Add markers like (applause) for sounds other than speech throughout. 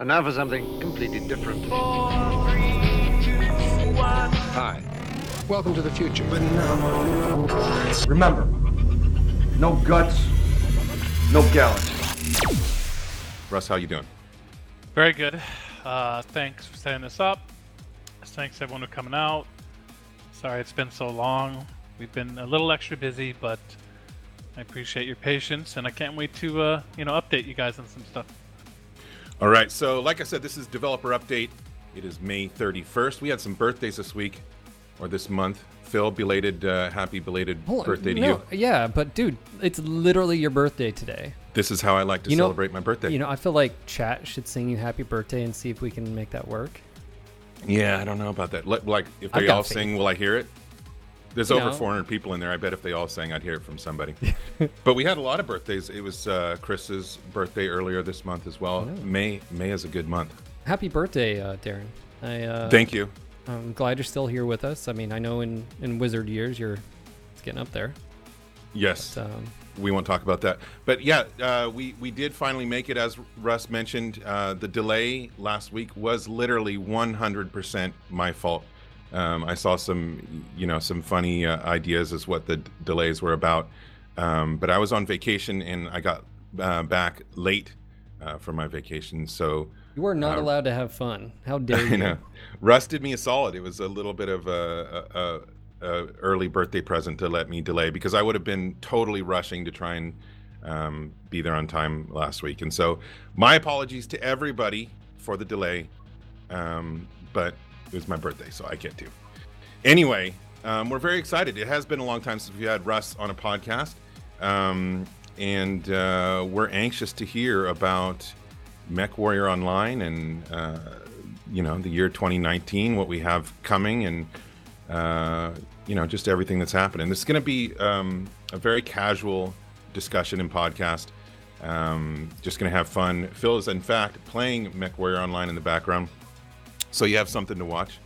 And now for something completely different. Hi. Welcome to the future. Remember, no guts, no galaxy. Russ, how you doing? Very good. Uh, thanks for setting this up. Thanks everyone for coming out. Sorry it's been so long. We've been a little extra busy, but I appreciate your patience, and I can't wait to uh, you know update you guys on some stuff. All right. So, like I said, this is developer update. It is May 31st. We had some birthdays this week or this month. Phil, belated, uh, happy belated birthday to no, you. Yeah, but dude, it's literally your birthday today. This is how I like to You know- celebrate my birthday. You know, I feel like chat should sing you happy birthday and see if we can make that work. yeah, I don't know about that. Like, if they all faith. sing, will I hear it? There's over know. 400 people in there. I bet if they all sang, I'd hear it from somebody. (laughs) but we had a lot of birthdays. It was uh, Chris's birthday earlier this month as well. May May is a good month. Happy birthday, uh, Darren. I uh, Thank you. I'm glad you're still here with us. I mean, I know in in wizard years you're it's getting up there. Yes. But, um, we won't talk about that. But yeah, uh, we we did finally make it, as Russ mentioned. Uh, the delay last week was literally 100% my fault. Um, I saw some, you know, some funny uh, ideas as what the d- delays were about. Um, but I was on vacation and I got uh, back late uh, from my vacation, so you are not Uh, allowed to have fun. How (laughs) dare you? I know. Russ did me a solid. It was a little bit of a, a, a, a early birthday present to let me delay because I would have been totally rushing to try and um, be there on time last week. And so, my apologies to everybody for the delay. Um, but it was my birthday, so I can't do. Anyway, um, we're very excited. It has been a long time since we had Russ on a podcast. Um, and uh, we're anxious to hear about Mech Warrior Online and, uh, you know, the year 2019, what we have coming, and, uh, you know, just everything that's happening. This is going to be um, a very casual discussion and podcast. Um, just going to have fun. Phil is, in fact, playing Mech Warrior Online in the background. So you have something to watch.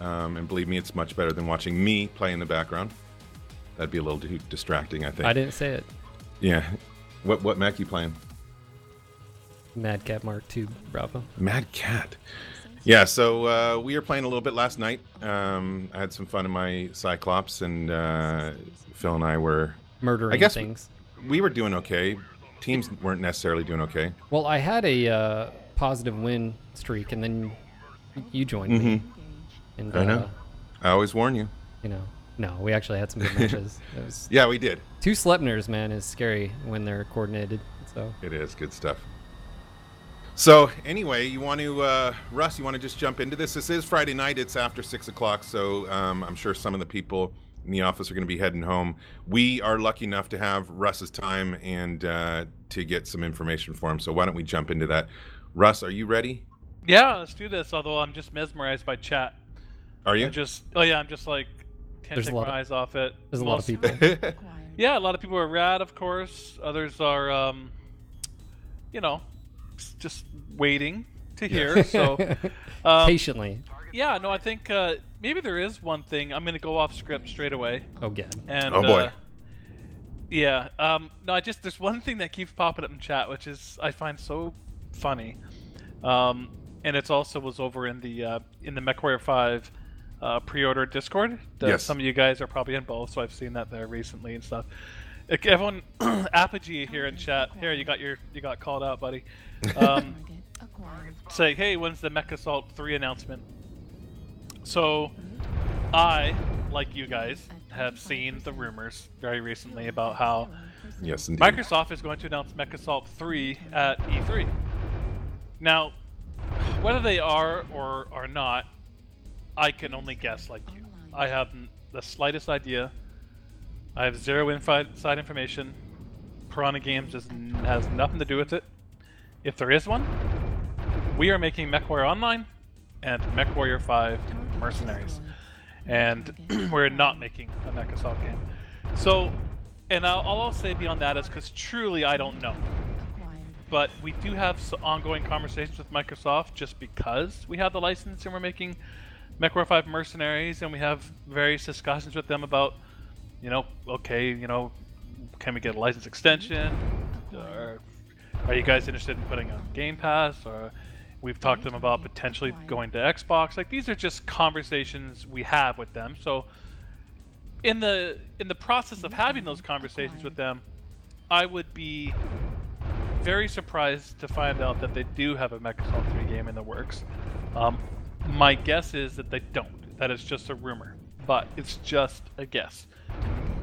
Um, and believe me, it's much better than watching me play in the background. That'd be a little too distracting, I think. I didn't say it. Yeah. What what mech you playing? Mad Cat Mark II Bravo. Mad Cat. Yeah, so uh, we were playing a little bit last night. Um, I had some fun in my Cyclops, and uh, Phil and I were. Murdering I guess things. we were doing okay. Teams weren't necessarily doing okay. Well, I had a uh, positive win streak, and then you joined me. And, Mm-hmm. I know. uh, I always warn you. you know, no, we actually had some good (laughs) matches. Was Yeah, we did. two Slepners, man, is scary when they're coordinated. So It is good stuff. So anyway, you want to, uh, Russ? You want to just jump into this? This is Friday night. It's after six o'clock, so um, I'm sure some of the people in the office are going to be heading home. We are lucky enough to have Russ's time and uh, to get some information for him. So why don't we jump into that? Russ, are you ready? Yeah, let's do this. Although I'm just mesmerized by chat. Are you? I you? just oh yeah, I'm just like can't There's a take lot my of- eyes off it. there's a lot of Most- people. (laughs) Yeah, a lot of people are rad, of course. Others are, um, you know, s- just waiting to hear. So, (laughs) um, Patiently. yeah, no, I think uh, maybe there is one thing. I'm going to go off script straight away. Oh, God. And Oh, boy. uh, yeah, um, no, I just there's one thing that keeps popping up in chat, which is I find so funny, um, and it's also was over in the uh, in the MechWarrior Five uh, pre-order Discord. that Yes. Some of you guys are probably in both, so I've seen that there recently and stuff. Like, Everyone, (clears throat) Apogee here in chat. Here, you got your you got called out, buddy. (laughs) Um, (laughs) say, hey, when's the Mech Assault 3 announcement? So, I, like you guys, have seen the rumors very recently about how yes, indeed. Microsoft is going to announce Mech Assault 3 at E3. Now, whether they are or are not, I can only guess like you. I have the slightest idea. I have zero inside information. Piranha Games n- has nothing to do with it. If there is one, we are making MechWarrior Online and MechWarrior 5 Mercenaries. And (clears throat) we're not making a Mech Assault game. So, and I'll, all I'll say beyond that is because truly I don't know. But we do have ongoing conversations with Microsoft just because we have the license and we're making MechWarrior 5 Mercenaries and we have various discussions with them about, you know, okay, you know, can we get a license extension? Or are you guys interested in putting on Game Pass? Or We've talked to them about potentially going to Xbox. Like these are just conversations we have with them. So in the in the process of having those conversations with them, I would be very surprised to find out that they do have a Mech Assault 3 game in the works. Um, my guess is that they don't. That is just a rumor, but it's just a guess.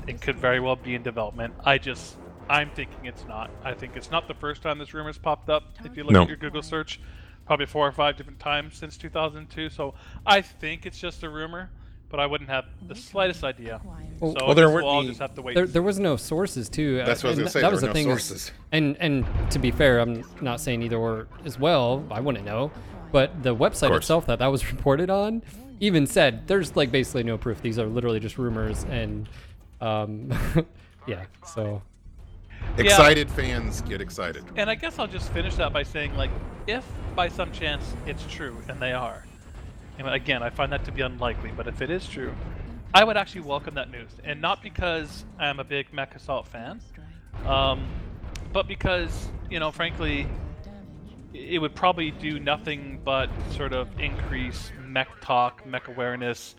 It could very well be in development. I just, I'm thinking it's not. I think it's not the first time this rumor's popped up. If you look No. at your Google search, probably four or five different times since 2002. So I think it's just a rumor, but I wouldn't have the slightest idea. Well- so Well, there I guess weren't we'll all any- just have to wait. There, there was no sources too. That's what I was gonna say, That there was the no thing. is- sources. and and to be fair, I'm not saying either or as well. I wouldn't know, but the website itself that that was (laughs) reported on even said there's like basically no proof. These are literally just rumors, and um, (laughs) yeah. So Excited fans get excited. And I guess I'll just finish that by saying, like, if by some chance it's true, and they are, and again, I find that to be unlikely, but if it is true, I would actually welcome that news. And not because I'm a big Mech Assault fan, um, but because, you know, frankly, it would probably do nothing but sort of increase mech talk, mech awareness,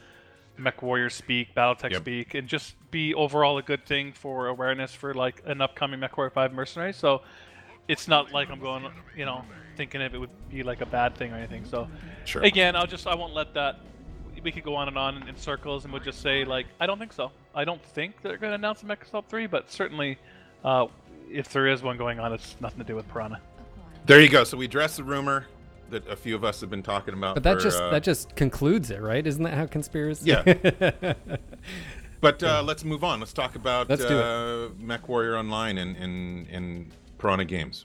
mech warrior speak, battletech Yep. speak, and just be overall a good thing for awareness for like an upcoming Mech Warrior 5 mercenary. So it's not like I'm going, you know, thinking if it would be like a bad thing or anything. So Sure. again, I'll just I won't let that. We could go on and on in circles, and we'll just say like I don't think so. I don't think they're going to announce a Mech Assault 3, but certainly, uh, if there is one going on, it's nothing to do with Piranha. There you go. So we addressed the rumor that a few of us have been talking about. but that for, just uh, that just concludes it, right? Isn't that how conspiracy? Yeah. (laughs) But uh, let's move on. Let's talk about Let's uh, Mech Warrior Online and and in Piranha Games.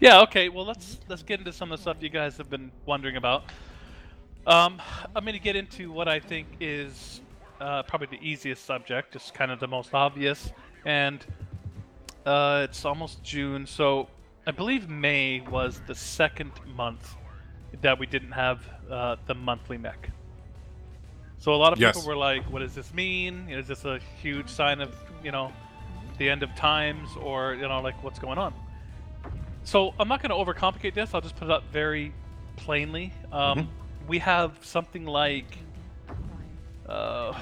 Yeah. Okay. Well, let's let's get into some of the stuff you guys have been wondering about. Um, I'm going to get into what I think is uh, probably the easiest subject, just kind of the most obvious, and uh, it's almost June, so I believe May was the second month that we didn't have uh, the monthly mech. So a lot of Yes. people were like, "What does this mean? Is this a huge sign of you know the end of times, or you know like what's going on?" So I'm not going to overcomplicate this. I'll just put it up very plainly. Um, We have something like uh,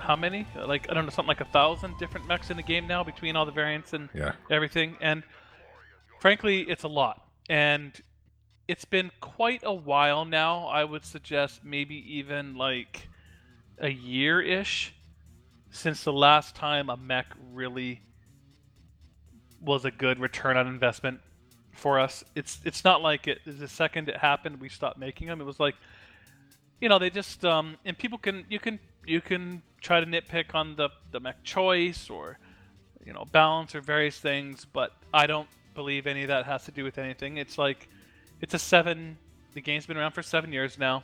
how many? Like I don't know, something like a thousand different mechs in the game now between all the variants and Yeah. everything. And frankly, it's a lot. And it's been quite a while now. I would suggest maybe even like a year ish since the last time a mech really was a good return on investment for us. It's it's not like it the second it happened we stopped making them. It was like you know they just um and people can you can you can try to nitpick on the the mech choice or you know balance or various things, but I don't believe any of that has to do with anything. It's like it's a seven. The game's been around for seven years now,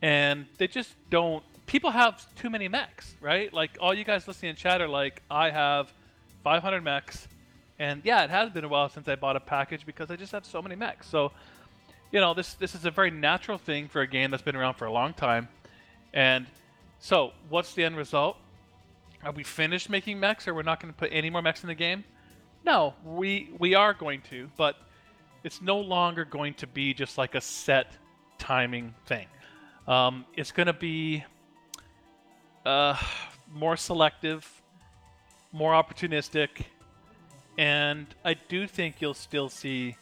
and they just don't. People have too many mechs, right? Like all you guys listening in chat are like, I have 500 mechs, and yeah, it has been a while since I bought a package because I just have so many mechs. So, you know, this this is a very natural thing for a game that's been around for a long time, and so what's the end result? Are we finished making mechs, or we're not going to put any more mechs in the game? No, we we are going to, but it's no longer going to be just like a set timing thing. Um, it's going to be uh, more selective, more opportunistic, and I do think you'll still see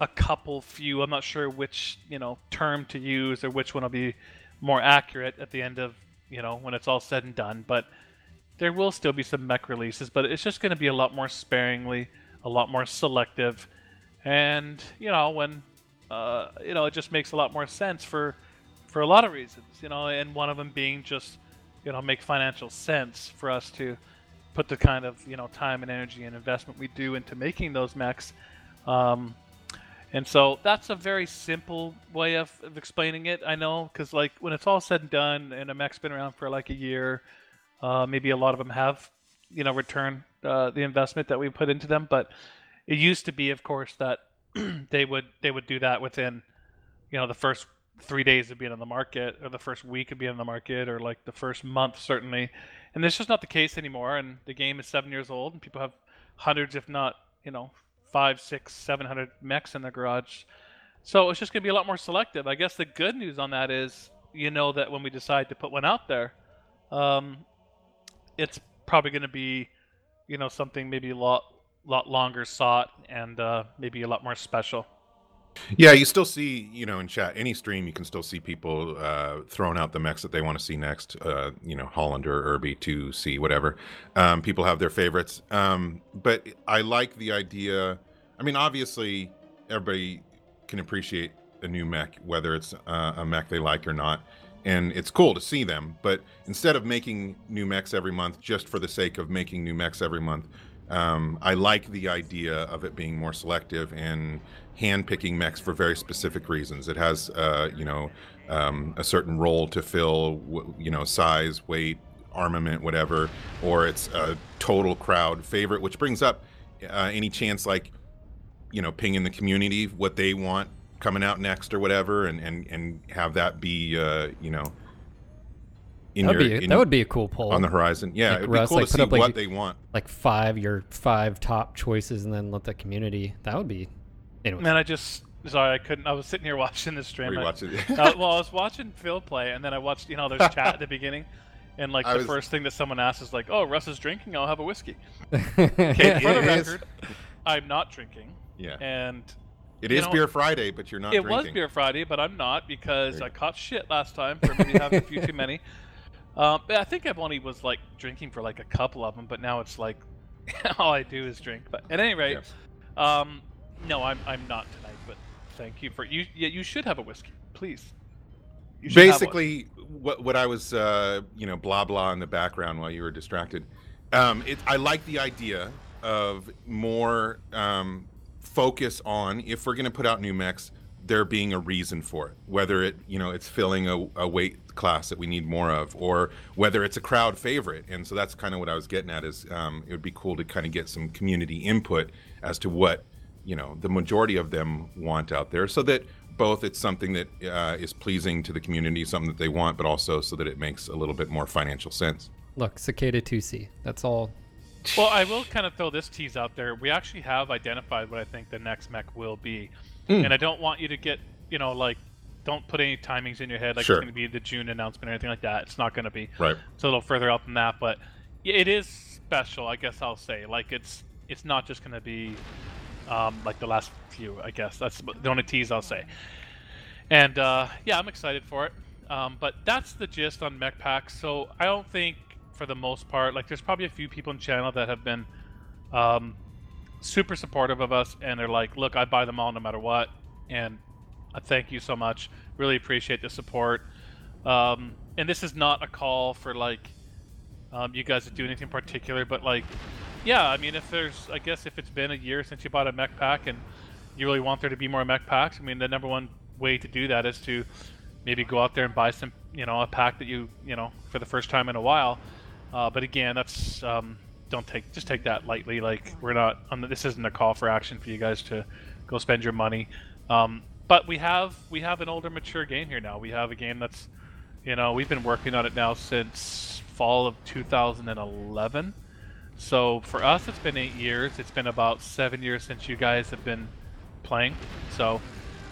a couple few. I'm not sure which you know term to use or which one will be more accurate at the end of you know when it's all said and done, but there will still be some mech releases, but it's just going to be a lot more sparingly, a lot more selective, and you know when uh, you know it just makes a lot more sense for for a lot of reasons, you know, and one of them being just you know make financial sense for us to put the kind of you know time and energy and investment we do into making those mechs. Um, and so that's a very simple way of, of explaining it. I know because like when it's all said and done, and a mech's been around for like a year, uh, maybe a lot of them have, you know, returned uh, the investment that we put into them. But it used to be, of course, that (clears throat) they would they would do that within, you know, the first three days of being on the market, or the first week of being on the market, or like the first month certainly. And that's just not the case anymore. And the game is seven years old, and people have hundreds, if not, you know, five, six, seven hundred mechs in their garage. So it's just going to be a lot more selective. I guess the good news on that is, you know, that when we decide to put one out there, um, it's probably going to be, you know, something maybe a lot, lot longer sought and uh, maybe a lot more special. Yeah, you still see, you know, in chat, any stream, you can still see people uh, throwing out the mechs that they want to see next. Uh, you know, Hollander, Urbie, two C, whatever. Um, people have their favorites, um, but I like the idea. I mean, obviously, everybody can appreciate a new mech, whether it's uh, a mech they like or not, and it's cool to see them. But instead of making new mechs every month just for the sake of making new mechs every month, um, I like the idea of it being more selective and hand-picking mechs for very specific reasons. It has, uh, you know, um, a certain role to fill, you know, size, weight, armament, whatever, or it's a total crowd favorite, which brings up uh, any chance like, you know, ping in the community what they want coming out next or whatever, and and and have that be, uh, you know. In That would your, be in- that would be a cool poll. on the horizon. Yeah, Like it would be cool like, to put see up, like, what they want. like five your five top choices, and then let the community. That would be. Anyway, Man, I just sorry I couldn't. I was sitting here (laughs) watching this stream. Were I- watching it? (laughs) uh, well, I was watching Phil play, and then I watched. You know, there's chat at the beginning, (laughs) and like I the was- first thing that someone asks is like, "Oh, Russ is drinking. I'll have a whiskey." okay, Okay, for the It is- record, I'm not drinking, Yeah, and it is know, Beer Friday, but you're not it drinking. was Beer Friday, but I'm not because I caught shit last time for maybe having a few too many. Um, but I think I've only was like drinking for like a couple of them, but now it's like (laughs) all I do is drink. But at any rate, um, no, I'm I'm not tonight. But thank you for you. Yeah, you should have a whiskey, please. You should have one. Basically, what what I was, uh, you know, blah blah in the background while you were distracted. Um, it, I like the idea of more um, focus on if we're going to put out new mechs, there being a reason for it. Whether it, you know, it's filling a, a weight class that we need more of, or whether it's a crowd favorite. And so that's kind of what I was getting at. Is um, it would be cool to kind of get some community input as to what you know the majority of them want out there, so that both it's something that uh, is pleasing to the community, something that they want, but also so that it makes a little bit more financial sense. Look, Cicada 2C. That's all. Well, I will kind of throw this tease out there. We actually have identified what I think the next mech will be, Hmm. and I don't want you to get, you know, like, don't put any timings in your head like Sure. it's going to be the June announcement or anything like that. It's not going to be. Right. It's a little further out than that, but yeah, it is special. I guess I'll say, like, it's it's not just going to be um, like the last few. I guess that's the only tease I'll say. And uh, yeah, I'm excited for it. Um, but that's the gist on mech packs. So I don't think, for the most part, like there's probably a few people in channel that have been um, super supportive of us, and they're like, "Look, I buy them all no matter what," and I thank you so much. Really appreciate the support. Um, and this is not a call for like um, you guys to do anything particular, but like, yeah, I mean, if there's, I guess, if it's been a year since you bought a mech pack and you really want there to be more mech packs, I mean, the number one way to do that is to maybe go out there and buy some, you know, a pack that you, you know, for the first time in a while. Uh, but again, that's um, don't take just take that lightly. Like we're not, on the, this isn't a call for action for you guys to go spend your money. Um, but we have we have an older, mature game here now. We have a game that's, you know, we've been working on it now since fall of 2011. So for us, it's been eight years. It's been about seven years since you guys have been playing. So,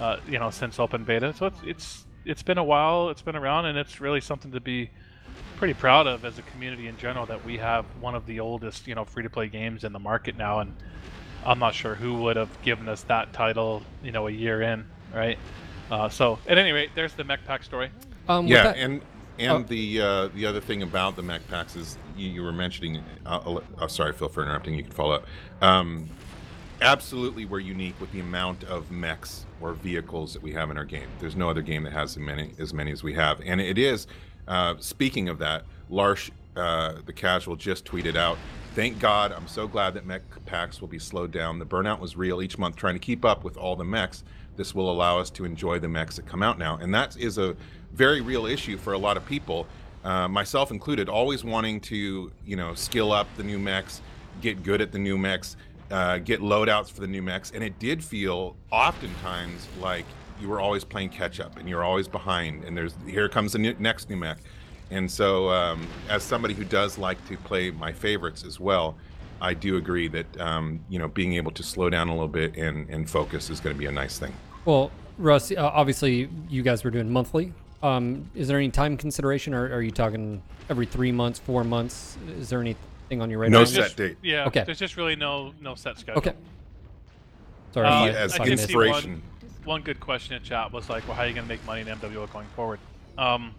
uh, you know, since open beta. So it's it's it's been a while. It's been around, and it's really something to be pretty proud of as a community in general that we have one of the oldest, you know, free to play games in the market now. And I'm not sure who would have given us that title, you know, a year in, right? Uh, so at any rate, there's the mech pack story. Um, yeah, that- and and Oh. the uh, the other thing about the mech packs is you, you were mentioning. Uh, uh, uh, sorry, Phil, for interrupting. You can follow up. Um, absolutely, we're unique with the amount of mechs or vehicles that we have in our game. There's no other game that has as many as many as we have, and it is. Uh, speaking of that, Larsh, uh, the casual, just tweeted out. Thank God, I'm so glad that mech packs will be slowed down. The burnout was real each month trying to keep up with all the mechs. This will allow us to enjoy the mechs that come out now. And that is a very real issue for a lot of people, uh, myself included, always wanting to, you know, skill up the new mechs, get good at the new mechs, uh, get loadouts for the new mechs. And it did feel oftentimes like you were always playing catch up and you're always behind. And there's here comes the new, next new mech. And so, um, as somebody who does like to play my favorites as well, I do agree that um, you know being able to slow down a little bit and, and focus is going to be a nice thing. Well, Russ, uh, obviously you guys were doing monthly. Um, is there any time consideration, or are you talking every three months, four months? Is there anything on your radar? No There's set just- date. Yeah. Okay. There's just really no no set schedule. Okay. Sorry, Uh, I- as if I I can missed- see one- inspiration. One good question in chat was like, well, how are you going to make money in MWO going forward? Um,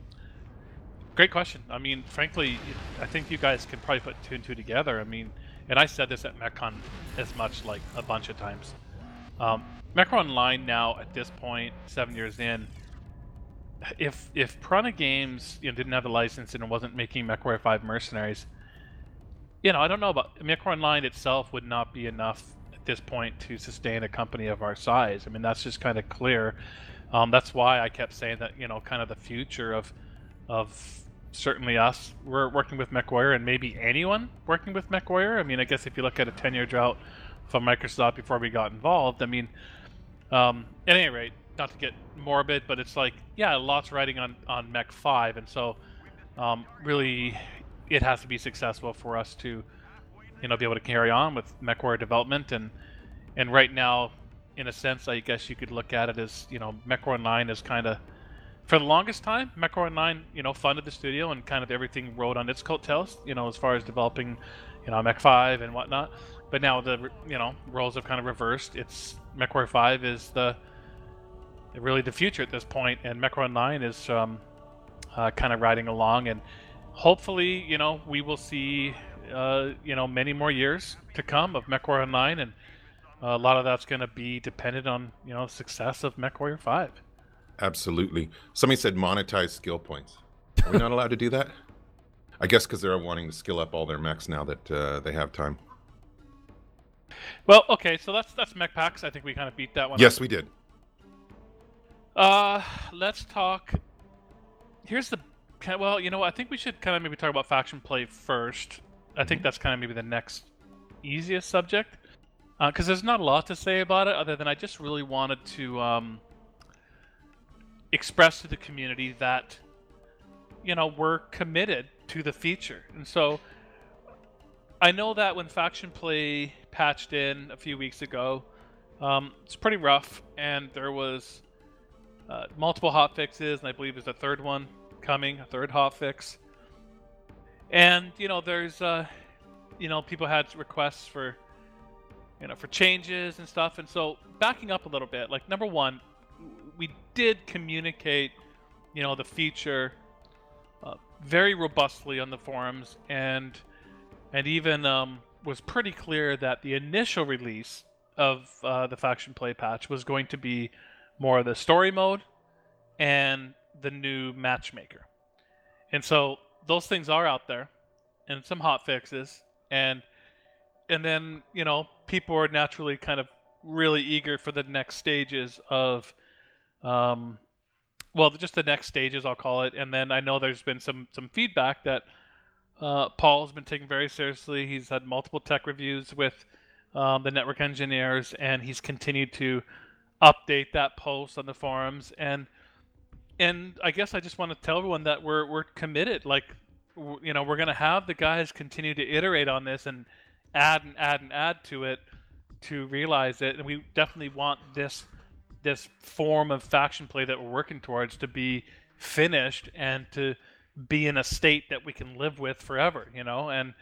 great question. I mean, frankly, I think you guys can probably put two and two together. I mean, and I said this at MechCon as much, like a bunch of times. Um, Online now, at this point, seven years in, if if Piranha Games you know, didn't have the license and wasn't making MechWarrior 5 Mercenaries, you know, I don't know about MechWar Online itself would not be enough this point to sustain a company of our size. I mean, that's just kind of clear. Um, that's why I kept saying that, you know, kind of the future of of certainly us. We're working with MechWarrior and maybe anyone working with MechWarrior. I mean, I guess if you look at a 10-year drought from Microsoft before we got involved, I mean, um, at any rate, not to get morbid, but it's like, yeah, lots riding on on Mech 5, and so um, really, it has to be successful for us to, you know, be able to carry on with MechWarrior development, and and right now, in a sense, I guess you could look at it as, you know, MechWarrior 9 is kind of for the longest time, MechWarrior 9, you know, funded the studio and kind of everything rode on its coattails, you know, as far as developing, you know, Mech 5 and whatnot. But now the, you know, roles have kind of reversed. It's MechWarrior 5 is the really the future at this point, and MechWarrior 9 is um, uh, kind of riding along. And hopefully, you know, we will see, uh, you know, many more years to come of MechWarrior 9, and a lot of that's going to be dependent on, you know, success of MechWarrior 5. Absolutely. Somebody said monetize skill points. Are we not allowed to do that? I guess because they're wanting to skill up all their mechs now that uh, they have time. Well, okay, so that's that's mech packs. I think we kind of beat that one. Yes, we did. Uh, let's talk. Here's the. Well, you know, I think we should kind of maybe talk about faction play first. I think that's kind of maybe the next easiest subject, because there's not a lot to say about it other than I just really wanted to um, express to the community that you know we're committed to the feature, and so I know that when faction play patched in a few weeks ago, um, it's pretty rough, and there was uh, multiple hot fixes, and I believe there's a third one coming, a third hot fix. And you know, there's uh, you know, people had requests for you know for changes and stuff, and so backing up a little bit, like number one, we did communicate, you know, the feature uh, very robustly on the forums, and and even um, was pretty clear that the initial release of uh, the faction play patch was going to be more of the story mode and the new matchmaker. And so those things are out there and some hot fixes and and then, you know, people are naturally kind of really eager for the next stages of um well, just the next stages I'll call it. And then I know there's been some some feedback that uh, Paul's been taking very seriously. He's had multiple tech reviews with um, the network engineers, and he's continued to update that post on the forums. And and I guess I just want to tell everyone that we're we're committed. Like, you know, we're gonna have the guys continue to iterate on this and add and add and add to it to realize it. And we definitely want this this form of faction play that we're working towards to be finished and to be in a state that we can live with forever, you know, and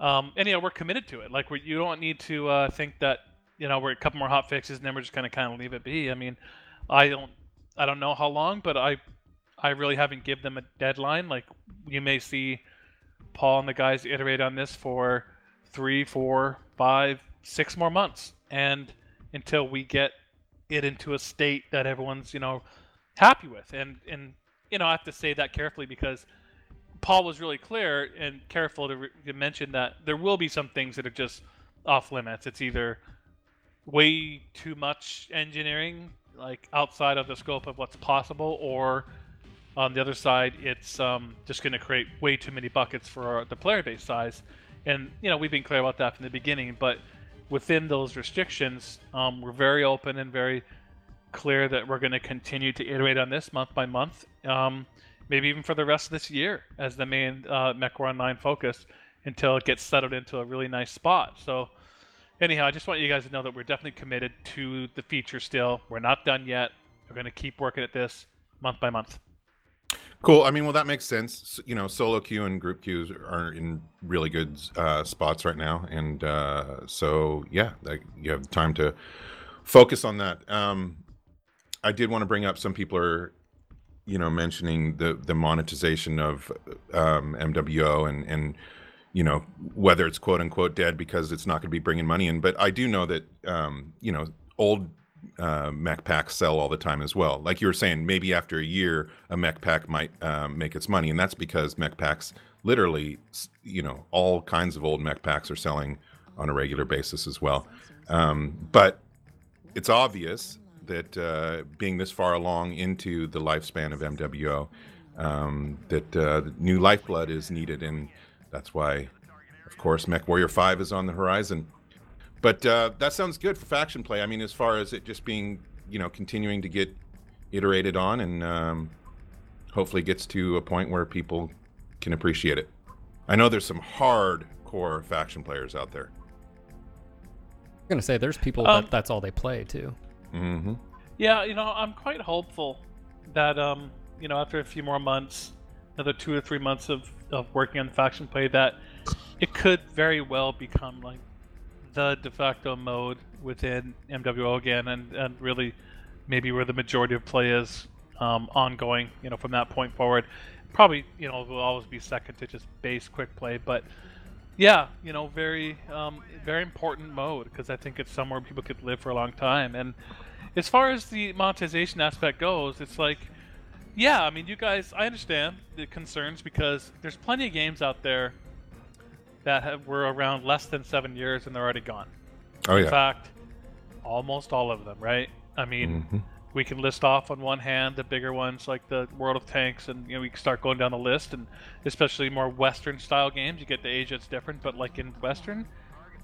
um, and we're committed to it. Like you don't need to uh, think that you know we're a couple more hot fixes and then we're just gonna kind of leave it be. I mean, I don't I don't know how long, but I I really haven't given them a deadline. Like you may see Paul and the guys iterate on this for three, four, five, six more months, and until we get it into a state that everyone's you know happy with. And and you know I have to say that carefully because Paul was really clear and careful to, re- to mention that there will be some things that are just off limits. It's either way too much engineering, like outside of the scope of what's possible, or on the other side, it's um, just going to create way too many buckets for our, the player base size. And you know we've been clear about that from the beginning, but within those restrictions, um, we're very open and very clear that we're going to continue to iterate on this month by month, um, maybe even for the rest of this year as the main uh, Online focus until it gets settled into a really nice spot. So, anyhow, I just want you guys to know that we're definitely committed to the feature still. We're not done yet. We're going to keep working at this month by month. Cool. I mean, well, that makes sense. You know, solo queue and group queues are in really good uh, spots right now, and uh, so yeah, like, you have time to focus on that. Um, I did want to bring up some people are, you know, mentioning the the monetization of um, MWO and and you know whether it's quote unquote dead because it's not going to be bringing money in. But I do know that um, you know old uh, mech packs sell all the time as well. Like you were saying, maybe after a year, a mech pack might um, make its money, and that's because mech packs, literally, you know, all kinds of old mech packs are selling on a regular basis as well. Um, but it's obvious that uh, being this far along into the lifespan of MWO, um, that uh, new lifeblood is needed, and that's why, of course, Mech Warrior Five is on the horizon. But uh, that sounds good for faction play. I mean, as far as it just being, you know, continuing to get iterated on, and um, hopefully gets to a point where people can appreciate it. I know there's some hardcore faction players out there. I'm gonna say there's people Um, that that's all they play too. hmm Yeah, you know, I'm quite hopeful that um, you know, after a few more months, another two or three months of, of working on faction play, that it could very well become like the de facto mode within MWO again, and, and really maybe where the majority of play is um, ongoing. You know, from that point forward, probably you know will always be second to just base quick play, but yeah, you know, very um, very important mode because I think it's somewhere people could live for a long time. And as far as the monetization aspect goes, it's like, yeah, I mean, you guys, I understand the concerns because there's plenty of games out there that have, were around less than seven years and they're already gone. Oh yeah. In fact, almost all of them, right? I mean, Mhm. we can list off on one hand the bigger ones like the World of Tanks, and you know we can start going down the list, and especially more Western style games. You get to Asia, it's different, but like in Western,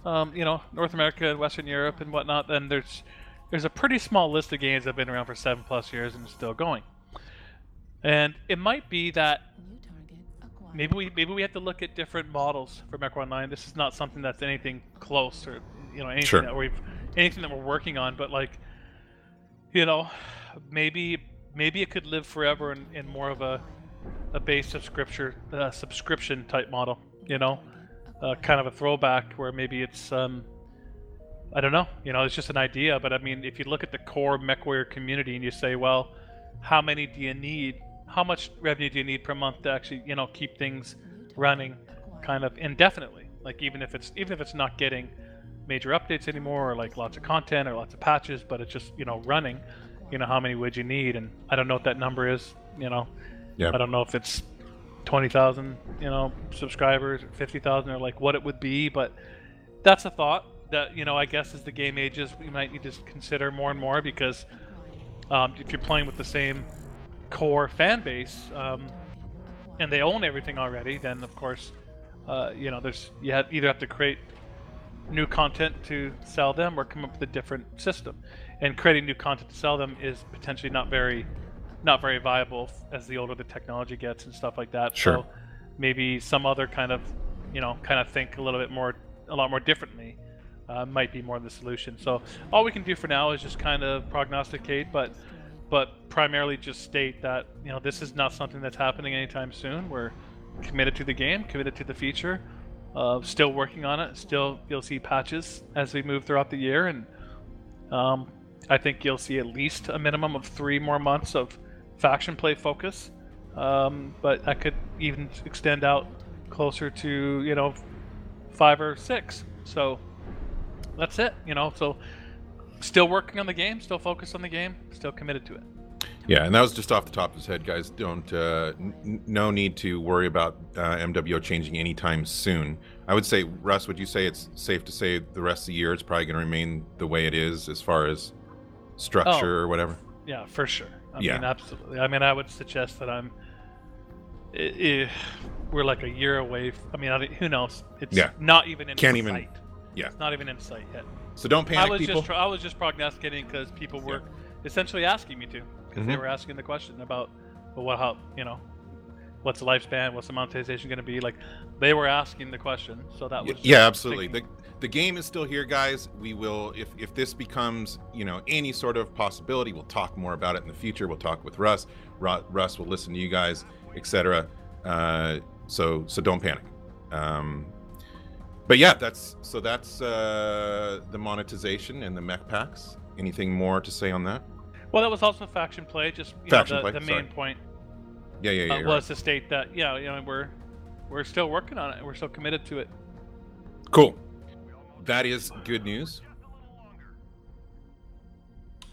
um, you know, North America and Western Europe and whatnot, then there's there's a pretty small list of games that have been around for seven plus years and still going. And it might be that maybe we maybe we have to look at different models for Mech Online. This is not something that's anything close or you know anything Sure. that we've anything that we're working on, but like you know maybe maybe it could live forever in, in more of a a base subscription uh, subscription type model. You know, uh, kind of a throwback where maybe it's um, I don't know. You know, it's just an idea, but I mean, if you look at the core MechWarrior community and you say, well, how many do you need? How much revenue do you need per month to actually, you know, keep things running, kind of indefinitely? Like even if it's even if it's not getting major updates anymore, or like lots of content or lots of patches, but it's just you know running. You know, how many would you need? And I don't know what that number is. You know, Yeah. I don't know if it's twenty thousand, you know, subscribers, or fifty thousand, or like what it would be, but that's a thought that you know I guess as the game ages, we might need to consider more and more because um, if you're playing with the same core fan base um, and they own everything already, then of course, uh, you know, there's you have, either have to create new content to sell them or come up with a different system. And creating new content to sell them is potentially not very not very viable as the older the technology gets and stuff like that. Sure. So maybe some other kind of, you know, kind of think a little bit more, a lot more differently, uh, might be more of the solution. So all we can do for now is just kind of prognosticate, but but primarily just state that you know this is not something that's happening anytime soon. We're committed to the game, committed to the feature, uh, still working on it. Still, you'll see patches as we move throughout the year, and um, I think you'll see at least a minimum of three more months of faction play focus. Um, but that could even extend out closer to you know five or six. So that's it. You know, so still working on the game, still focused on the game, still committed to it. Yeah, and that was just off the top of his head, guys. Don't uh, n- no need to worry about uh, MWO changing anytime soon. I would say, Russ, would you say it's safe to say the rest of the year it's probably going to remain the way it is as far as structure Oh. or whatever? Yeah, for sure. I Yeah. mean, absolutely. I mean, I would suggest that I'm. i i we're like a year away. f- I mean, I, who knows? It's Yeah. not even in Can't even- yeah. It's not even in sight yet. So don't I panic, was people. just I was just prognosticating because people were essentially asking me to because they Mhm. were asking the question about well, what how you know what's the lifespan? What's the monetization going to be? Like, they were asking the question, so that was yeah absolutely the, thinking- the game is still here guys we will if if this becomes you know any sort of possibility we'll talk more about it in the future we'll talk with russ Ru- russ will listen to you guys etc uh so so don't panic um but yeah that's so that's uh the monetization and the mech packs anything more to say on that Well, that was also faction play. Just Faction know, the, play, the main sorry. point yeah yeah yeah uh, was right. to state that yeah, you know, we're we're still working on it. We're still committed to it. cool that is good news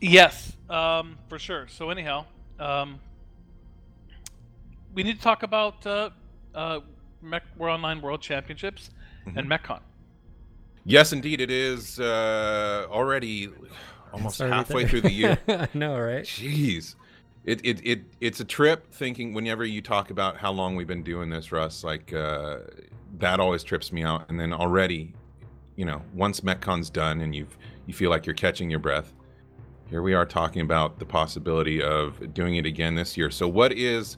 Yes, um, for sure. So anyhow, um, we need to talk about uh, uh, Mech Warrior Online World Championships and MechCon. yes indeed it is uh already almost already halfway there. through the year (laughs) I know, right? Jeez. It, it, it it's a trip thinking whenever you talk about how long we've been doing this, Russ, like uh, that always trips me out. And then already, you know, once MechCon's done and you've you feel like you're catching your breath, here we are talking about the possibility of doing it again this year. So what is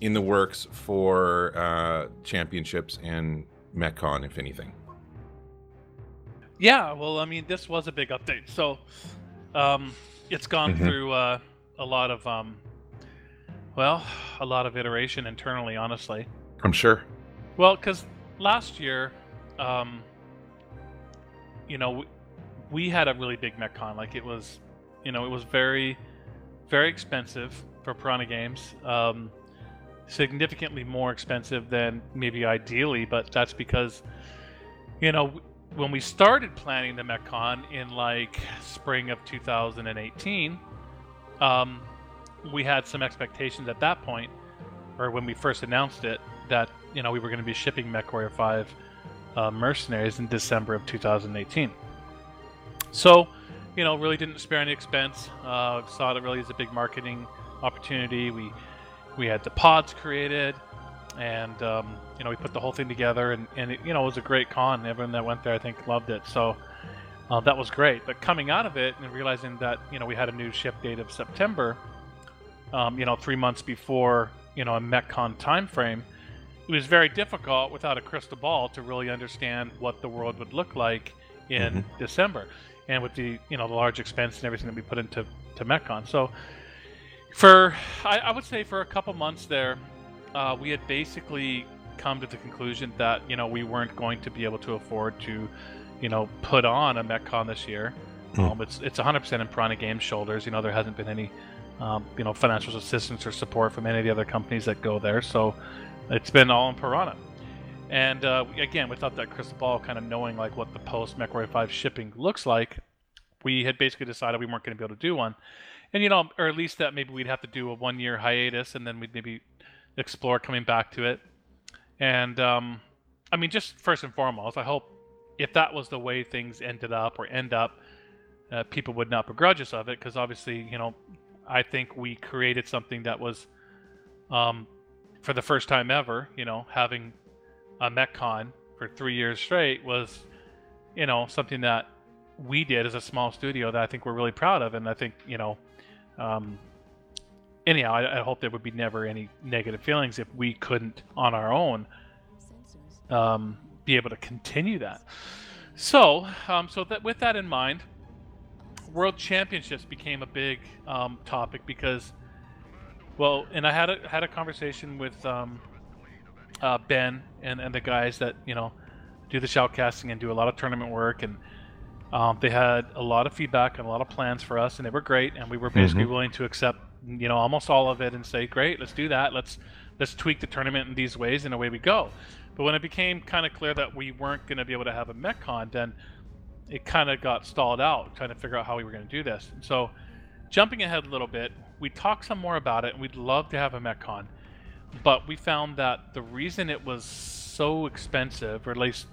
in the works for uh, championships and MechCon, if anything? Yeah, well, I mean, this was a big update. So, um, it's gone Mhm. through uh, a lot of, um, well, a lot of iteration internally, honestly. I'm sure. Well, because last year, um, you know, we, we had a really big MechCon. Like it was, you know, it was very, very expensive for Piranha Games. Um, significantly more expensive than maybe ideally, but that's because, you know, when we started planning the MechCon in like spring of 2018, um, we had some expectations at that point, or when we first announced it, that you know we were going to be shipping MechWarrior 5 uh, mercenaries in December of 2018. So, you know, really didn't spare any expense. Uh, saw it really as a big marketing opportunity. We we had the pods created, and um, you know we put the whole thing together, and, and it, you know it was a great con. Everyone that went there, I think, loved it. So. Uh, that was great, but coming out of it and realizing that you know we had a new ship date of September, um, you know, three months before you know a MechCon time frame, it was very difficult without a crystal ball to really understand what the world would look like in December, and with the you know the large expense and everything that we put into to MechCon. So for I, I would say for a couple months there, uh, we had basically come to the conclusion that you know we weren't going to be able to afford to you know put on a MechCon this year. Hmm. Um, it's it's 100% in Piranha Games shoulders. You know there hasn't been any um, you know financial assistance or support from any of the other companies that go there. So it's been all in Piranha. And uh, again, without that crystal ball, kind of knowing like what the post MechWarrior 5 shipping looks like, we had basically decided we weren't going to be able to do one. And you know, or at least that maybe we'd have to do a one year hiatus, and then we'd maybe explore coming back to it. And um, I mean, just first and foremost, I hope if that was the way things ended up or end up, uh, people would not begrudge us of it because obviously, you know, I think we created something that was, um, for the first time ever, you know, having a MechCon for three years straight was, you know, something that we did as a small studio that I think we're really proud of, and I think you know, um, anyhow, I, I hope there would be never any negative feelings if we couldn't on our own um, be able to continue that. So, um, so that with that in mind, World Championships became a big um, topic because, well, and I had a had a conversation with um, uh, Ben and, and the guys that you know do the shoutcasting and do a lot of tournament work, and um, they had a lot of feedback and a lot of plans for us, and they were great, and we were basically willing to accept you know almost all of it and say, great, let's do that, let's let's tweak the tournament in these ways, and away we go. But when it became kind of clear that we weren't going to be able to have a MechCon, then it kind of got stalled out trying to figure out how we were going to do this. And so, jumping ahead a little bit, we talked some more about it, and we'd love to have a MechCon, but we found that the reason it was so expensive, or at least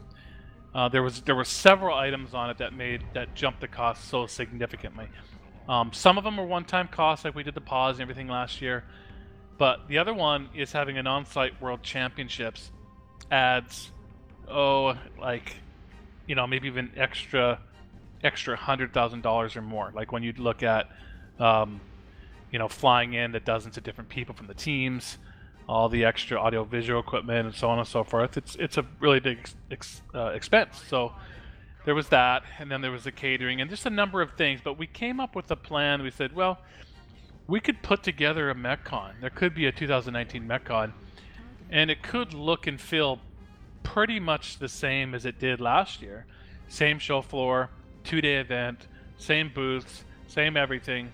uh, there was there were several items on it that made that jumped the cost so significantly. Um, some of them were one-time costs, like we did the pods and everything last year, but the other one is having an on-site World Championships adds oh like you know maybe even extra extra hundred thousand dollars or more like when you look at um, you know flying in the dozens of different people from the teams all the extra audio visual equipment and so on and so forth. It's it's a really big ex- uh, expense. So there was that, and then there was the catering and just a number of things. But we came up with a plan. We said, well, we could put together a MechCon. There could be a 2019 MechCon, and it could look and feel pretty much the same as it did last year. Same show floor, two-day event, same booths, same everything,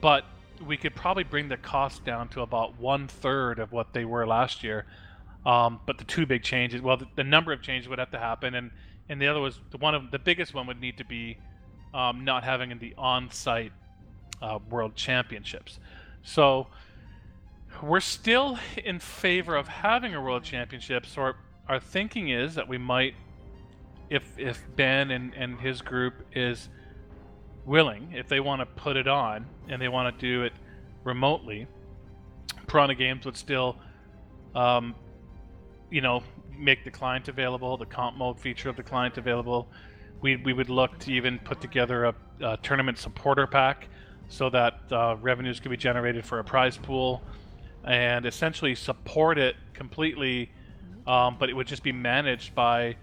but we could probably bring the cost down to about one third of what they were last year. Um, but the two big changes, well, the, the, number of changes would have to happen, and and the other was the one of the biggest one would need to be um, not having the on-site uh, world championships. So we're still in favor of having a world championship. So our, our thinking is that we might, if if Ben and, and his group is willing, if they want to put it on and they want to do it remotely, Piranha Games would still, um, you know, make the client available, the comp mode feature of the client available. We, we would look to even put together a, a tournament supporter pack so that uh, revenues could be generated for a prize pool and essentially support it completely, um, but it would just be managed by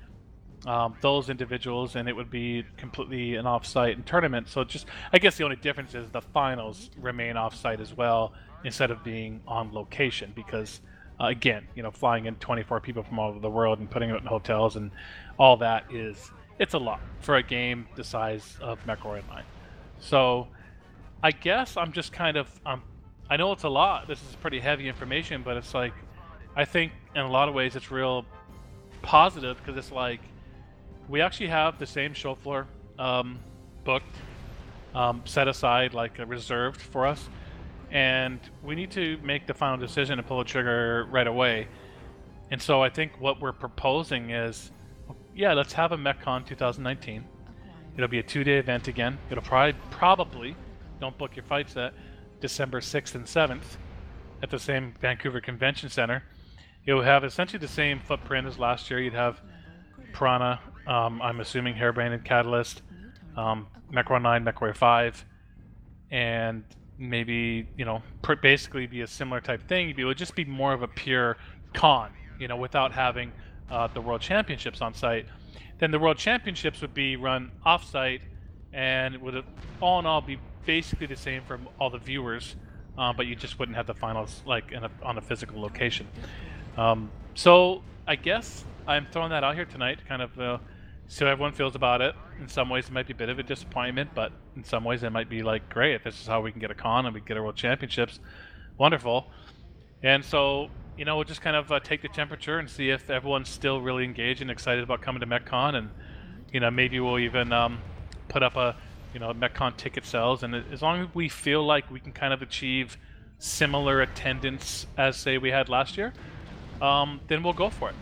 um, those individuals, and it would be completely an off-site tournament. So just, I guess the only difference is the finals remain off-site as well instead of being on location because, uh, again, you know, flying in 24 people from all over the world and putting it in hotels and all that is it's a lot for a game the size of MechWarrior Online. So I guess I'm just kind of um, I know it's a lot. This is pretty heavy information, but it's like I think in a lot of ways it's real positive because it's like we actually have the same show floor um, booked, um, set aside, like uh, reserved for us, and we need to make the final decision and pull the trigger right away. And so I think what we're proposing is, yeah, let's have a MechCon 2019. It'll be a two-day event again. It'll probably probably don't book your fights at December 6th and 7th at the same Vancouver Convention Center. It will have essentially the same footprint as last year. You'd have Piranha, um, I'm assuming Harebrained and Catalyst, um, MechWarrior 9, MechWarrior 5, and maybe, you know, basically be a similar type thing. It would just be more of a pure con, you know, without having uh, the World Championships on site. Then the World Championships would be run off site and it would all in all be basically the same for all the viewers, uh, but you just wouldn't have the finals like a, on a physical location. Um, so I guess I'm throwing that out here tonight, kind of uh, see how everyone feels about it. In some ways, it might be a bit of a disappointment, but in some ways, it might be like, great, if this is how we can get a con and we get our world championships, wonderful. And so, you know, we'll just kind of uh, take the temperature and see if everyone's still really engaged and excited about coming to MechCon, and you know, maybe we'll even um, put up a you know MechCon ticket sales, and as long as we feel like we can kind of achieve similar attendance as say we had last year, um, then we'll go for it.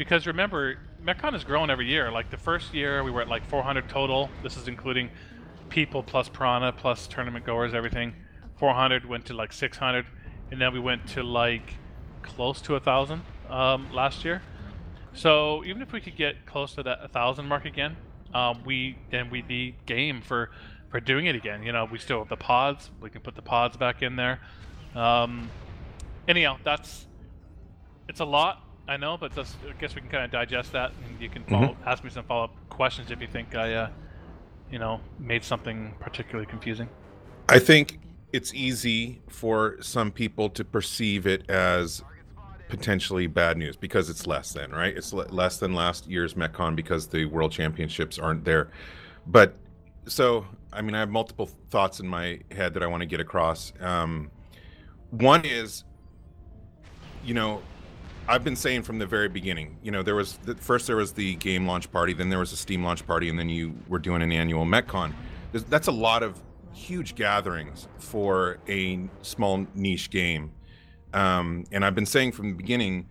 Because remember, MechCon has grown every year. Like the first year, we were at like 400 total. This is including people plus Piranha plus tournament goers, everything. 400 went to like 600, and then we went to like close to a thousand um, last year. So even if we could get close to that 1,000 mark again, um, we then we'd be game for for doing it again. You know, we still have the pods. We can put the pods back in there. Um, anyhow, that's it's a lot. I know, but I guess we can kind of digest that, and you can follow, mm-hmm. ask me some follow-up questions if you think I, uh, you know, made something particularly confusing. I think it's easy for some people to perceive it as potentially bad news because it's less than right it's less than last year's MechCon because the world championships aren't there but so i mean i have multiple thoughts in my head that i want to get across um, one is you know i've been saying from the very beginning you know there was the, first there was the game launch party then there was a steam launch party and then you were doing an annual MechCon There's, that's a lot of huge gatherings for a small niche game um, and I've been saying from the beginning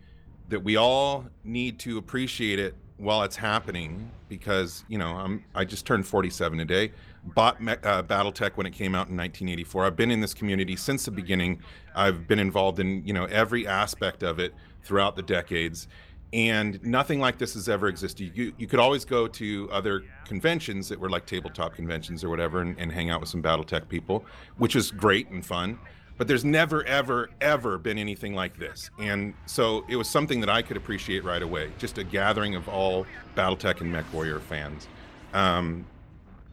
that we all need to appreciate it while it's happening because you know I'm I just turned 47 today. Bought uh, BattleTech when it came out in 1984. I've been in this community since the beginning. I've been involved in you know every aspect of it throughout the decades, and nothing like this has ever existed. You you could always go to other conventions that were like tabletop conventions or whatever and, and hang out with some BattleTech people, which is great and fun. but there's never, ever, ever been anything like this. And so it was something that I could appreciate right away. Just a gathering of all BattleTech and MechWarrior fans. Um,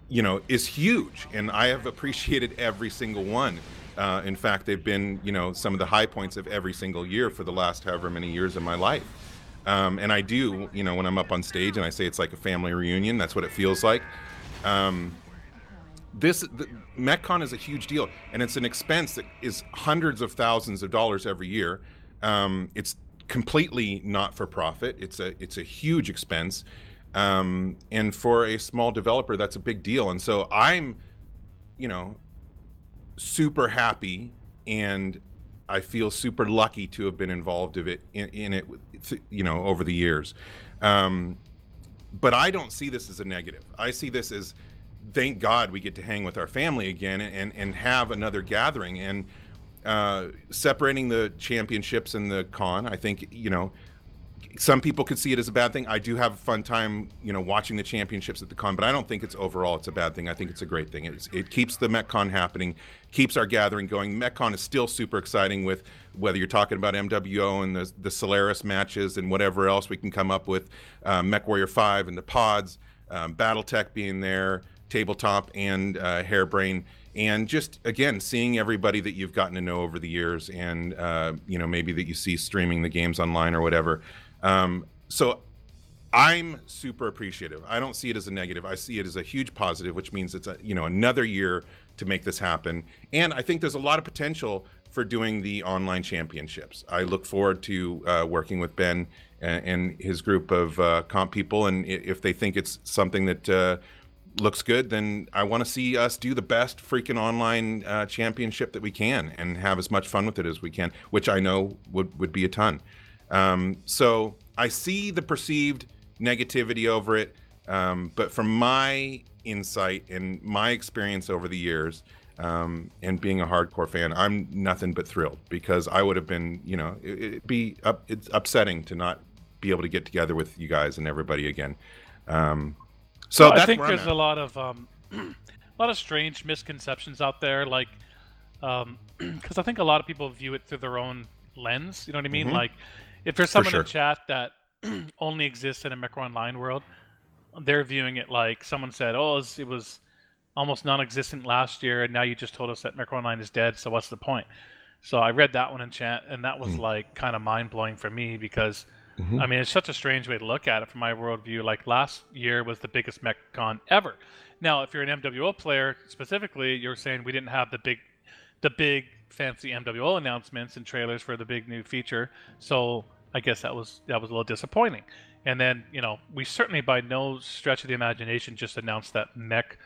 you know, is huge, and I have appreciated every single one. Uh, in fact, they've been, you know, some of the high points of every single year for the last however many years of my life. Um, and I do, you know, when I'm up on stage and I say it's like a family reunion, that's what it feels like. Um, this the, MechCon is a huge deal, and it's an expense that is hundreds of thousands of dollars every year. Um, it's completely not for profit. It's a it's a huge expense, um, and for a small developer, that's a big deal. And so I'm, you know, super happy, and I feel super lucky to have been involved of it in, in it, you know, over the years. Um, but I don't see this as a negative. I see this as thank God we get to hang with our family again and and have another gathering and uh, separating the championships and the con. I think you know some people could see it as a bad thing. I do have a fun time, you know, watching the championships at the con, but I don't think it's overall it's a bad thing. I think it's a great thing. It's, it keeps the MechCon happening, keeps our gathering going. MechCon is still super exciting with whether you're talking about MWO and the, the Solaris matches and whatever else we can come up with, um, MechWarrior 5 and the pods, um, BattleTech being there, tabletop and uh, harebrain and just again seeing everybody that you've gotten to know over the years and uh, you know maybe that you see streaming the games online or whatever um, so i'm super appreciative. I don't see it as a negative. I see it as a huge positive which means it's a you know another year to make this happen. And i think there's a lot of potential for doing the online championships. I look forward to uh, working with ben and, and his group of uh, comp people. And if they think it's something that uh, looks good, then I want to see us do the best freaking online uh, championship that we can and have as much fun with it as we can, which I know would, would be a ton. Um, so I see the perceived negativity over it, um, but from my insight and my experience over the years, um, and being a hardcore fan, I'm nothing but thrilled because I would have been, you know, it, would be up, it's upsetting to not be able to get together with you guys and everybody again. Um, so well, I think there's a lot of um, a (clears throat) lot of strange misconceptions out there, like because um, (clears throat) I think a lot of people view it through their own lens. You know what I mean? Mm-hmm. Like if there's someone sure. in chat that (clears throat) only exists in a Mech Online world, they're viewing it like someone said, "Oh, it was, it was almost non-existent last year, and now you just told us that Mech Online is dead. So what's the point?" So I read that one in chat, and that was mm. like kind of mind blowing for me because Mm-hmm. I mean, it's such a strange way to look at it from my worldview. Like last year was the biggest MechCon ever. Now, if you're an MWO player specifically, you're saying we didn't have the big, the big fancy MWO announcements and trailers for the big new feature. So I guess that was that was a little disappointing. And then you know we certainly by no stretch of the imagination just announced that Mech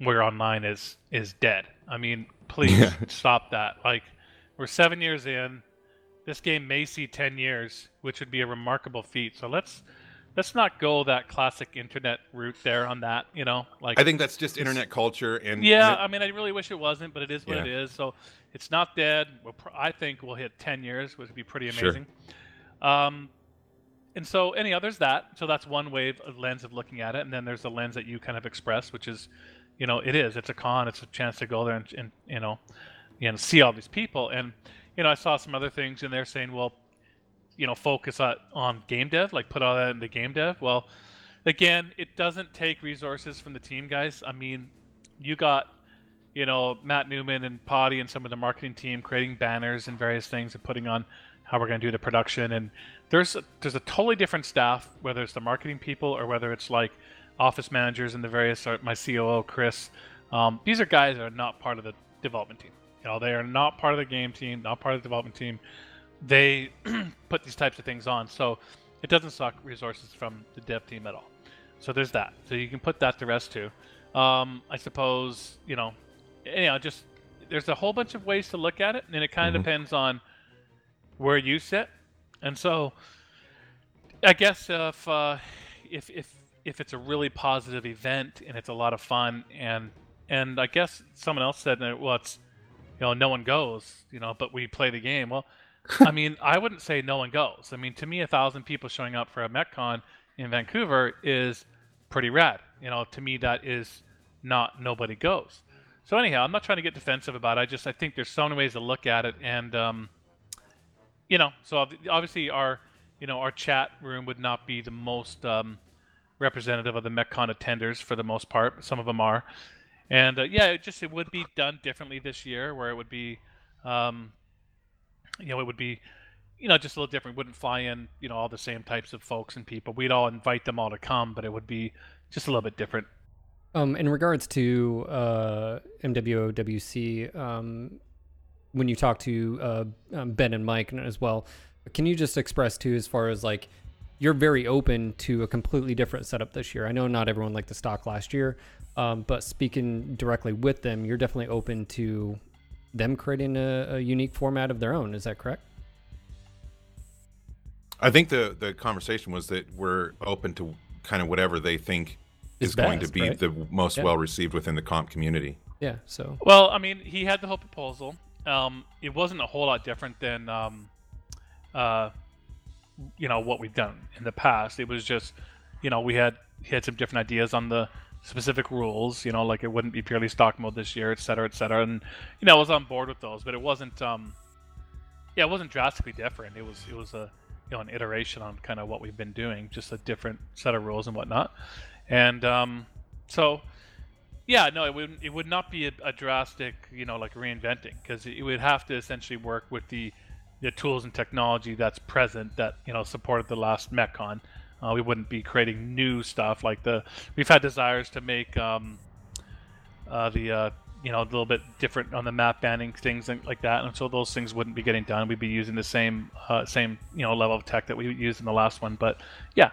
Warrior Online is is dead. I mean, please yeah. (laughs) stop that. Like we're seven years in this game may see 10 years, which would be a remarkable feat. So let's let's not go that classic internet route there on that. You know, like I think that's just internet culture and yeah. I mean, I really wish it wasn't, but it is what yeah. it is. So it's not dead. We'll, I think we'll hit 10 years, which would be pretty amazing. Sure. Um, and so anyhow, there's that. So that's one way of lens of looking at it, and then there's the lens that you kind of express, which is, you know, it is. It's a con. It's a chance to go there and, and you know, you know, see all these people and you know, I saw some other things in there saying, well, you know, focus on, on game dev, like put all that into game dev. Well, again, it doesn't take resources from the team guys. I mean, you got, you know, Matt Newman and Potty and some of the marketing team creating banners and various things and putting on how we're going to do the production. And there's a, there's a totally different staff, whether it's the marketing people or whether it's like office managers and the various, my COO Chris. Um, these are guys that are not part of the development team. You know, they are not part of the game team, not part of the development team. They (clears throat) put these types of things on, so it doesn't suck resources from the dev team at all. So there's that. So you can put that to rest too. Um, I suppose you know, you know, just there's a whole bunch of ways to look at it, and it kind of mm-hmm. depends on where you sit. And so, I guess if uh, if if if it's a really positive event and it's a lot of fun, and and I guess someone else said that well, it's you know, no one goes, you know, but we play the game. Well, (laughs) I mean, I wouldn't say no one goes. I mean, to me, a thousand people showing up for a MechCon in Vancouver is pretty rad. You know, to me, that is not nobody goes. so anyhow, I'm not trying to get defensive about it. I just I think there's so many ways to look at it, and um, you know, so obviously our you know our chat room would not be the most um, representative of the MechCon attenders for the most part. Some of them are, and uh, yeah, it just it would be done differently this year, where it would be, um, you know, it would be, you know, just a little different. Wouldn't fly in, you know, all the same types of folks and people. We'd all invite them all to come, but it would be just a little bit different. Um, in regards to uh, MWOWC, um, when you talk to uh, um, Ben and Mike as well, can you just express too, as far as like you're very open to a completely different setup this year? I know not everyone liked the stock last year, um, but speaking directly with them, you're definitely open to them creating a, a unique format of their own. Is that correct? I think the the conversation was that we're open to kind of whatever they think Is is going to be right? the most Yeah. well received within the comp community. Yeah. So Well, I mean, he had the whole proposal. Um, it wasn't a whole lot different than, um, uh, you know, what we've done in the past. It was just, you know, we had had some different ideas on the specific rules. You know, like it wouldn't be purely stock mode this year, et cetera, et cetera. And you know, I was on board with those, but it wasn't. Um, yeah, it wasn't drastically different. It was it was a you know an iteration on kind of what we've been doing, just a different set of rules and whatnot. And um, so yeah, no, it would it would not be a, a drastic, you know, like reinventing because it would have to essentially work with the the tools and technology that's present that you know supported the last MechCon. Uh, we wouldn't be creating new stuff like the we've had desires to make um, uh, the uh, you know a little bit different on the map banning things and like that, and so those things wouldn't be getting done. We'd be using the same uh, same you know level of tech that we used in the last one, but yeah,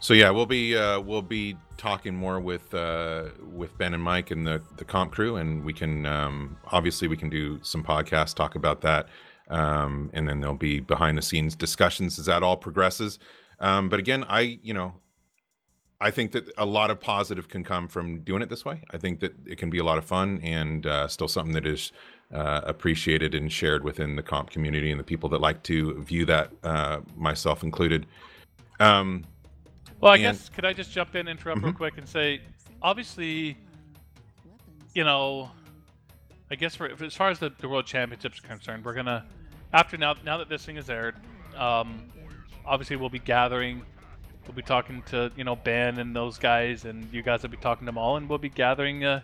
So yeah, we'll be uh, we'll be talking more with uh, with Ben and Mike and the the comp crew, and we can um, obviously we can do some podcasts talk about that, um, and then there'll be behind the scenes discussions as that all progresses. Um, but again, I you know I think that a lot of positive can come from doing it this way. I think that it can be a lot of fun and uh, still something that is uh, appreciated and shared within the comp community and the people that like to view that, uh, myself included. Um, Well, I And- guess could I just jump in, interrupt real quick, and say, obviously, you know, I guess for, as far as the, the world championships are concerned, we're gonna after now now that this thing is aired, um, obviously we'll be gathering, we'll be talking to you know Ben and those guys, and you guys will be talking to them all, and we'll be gathering uh,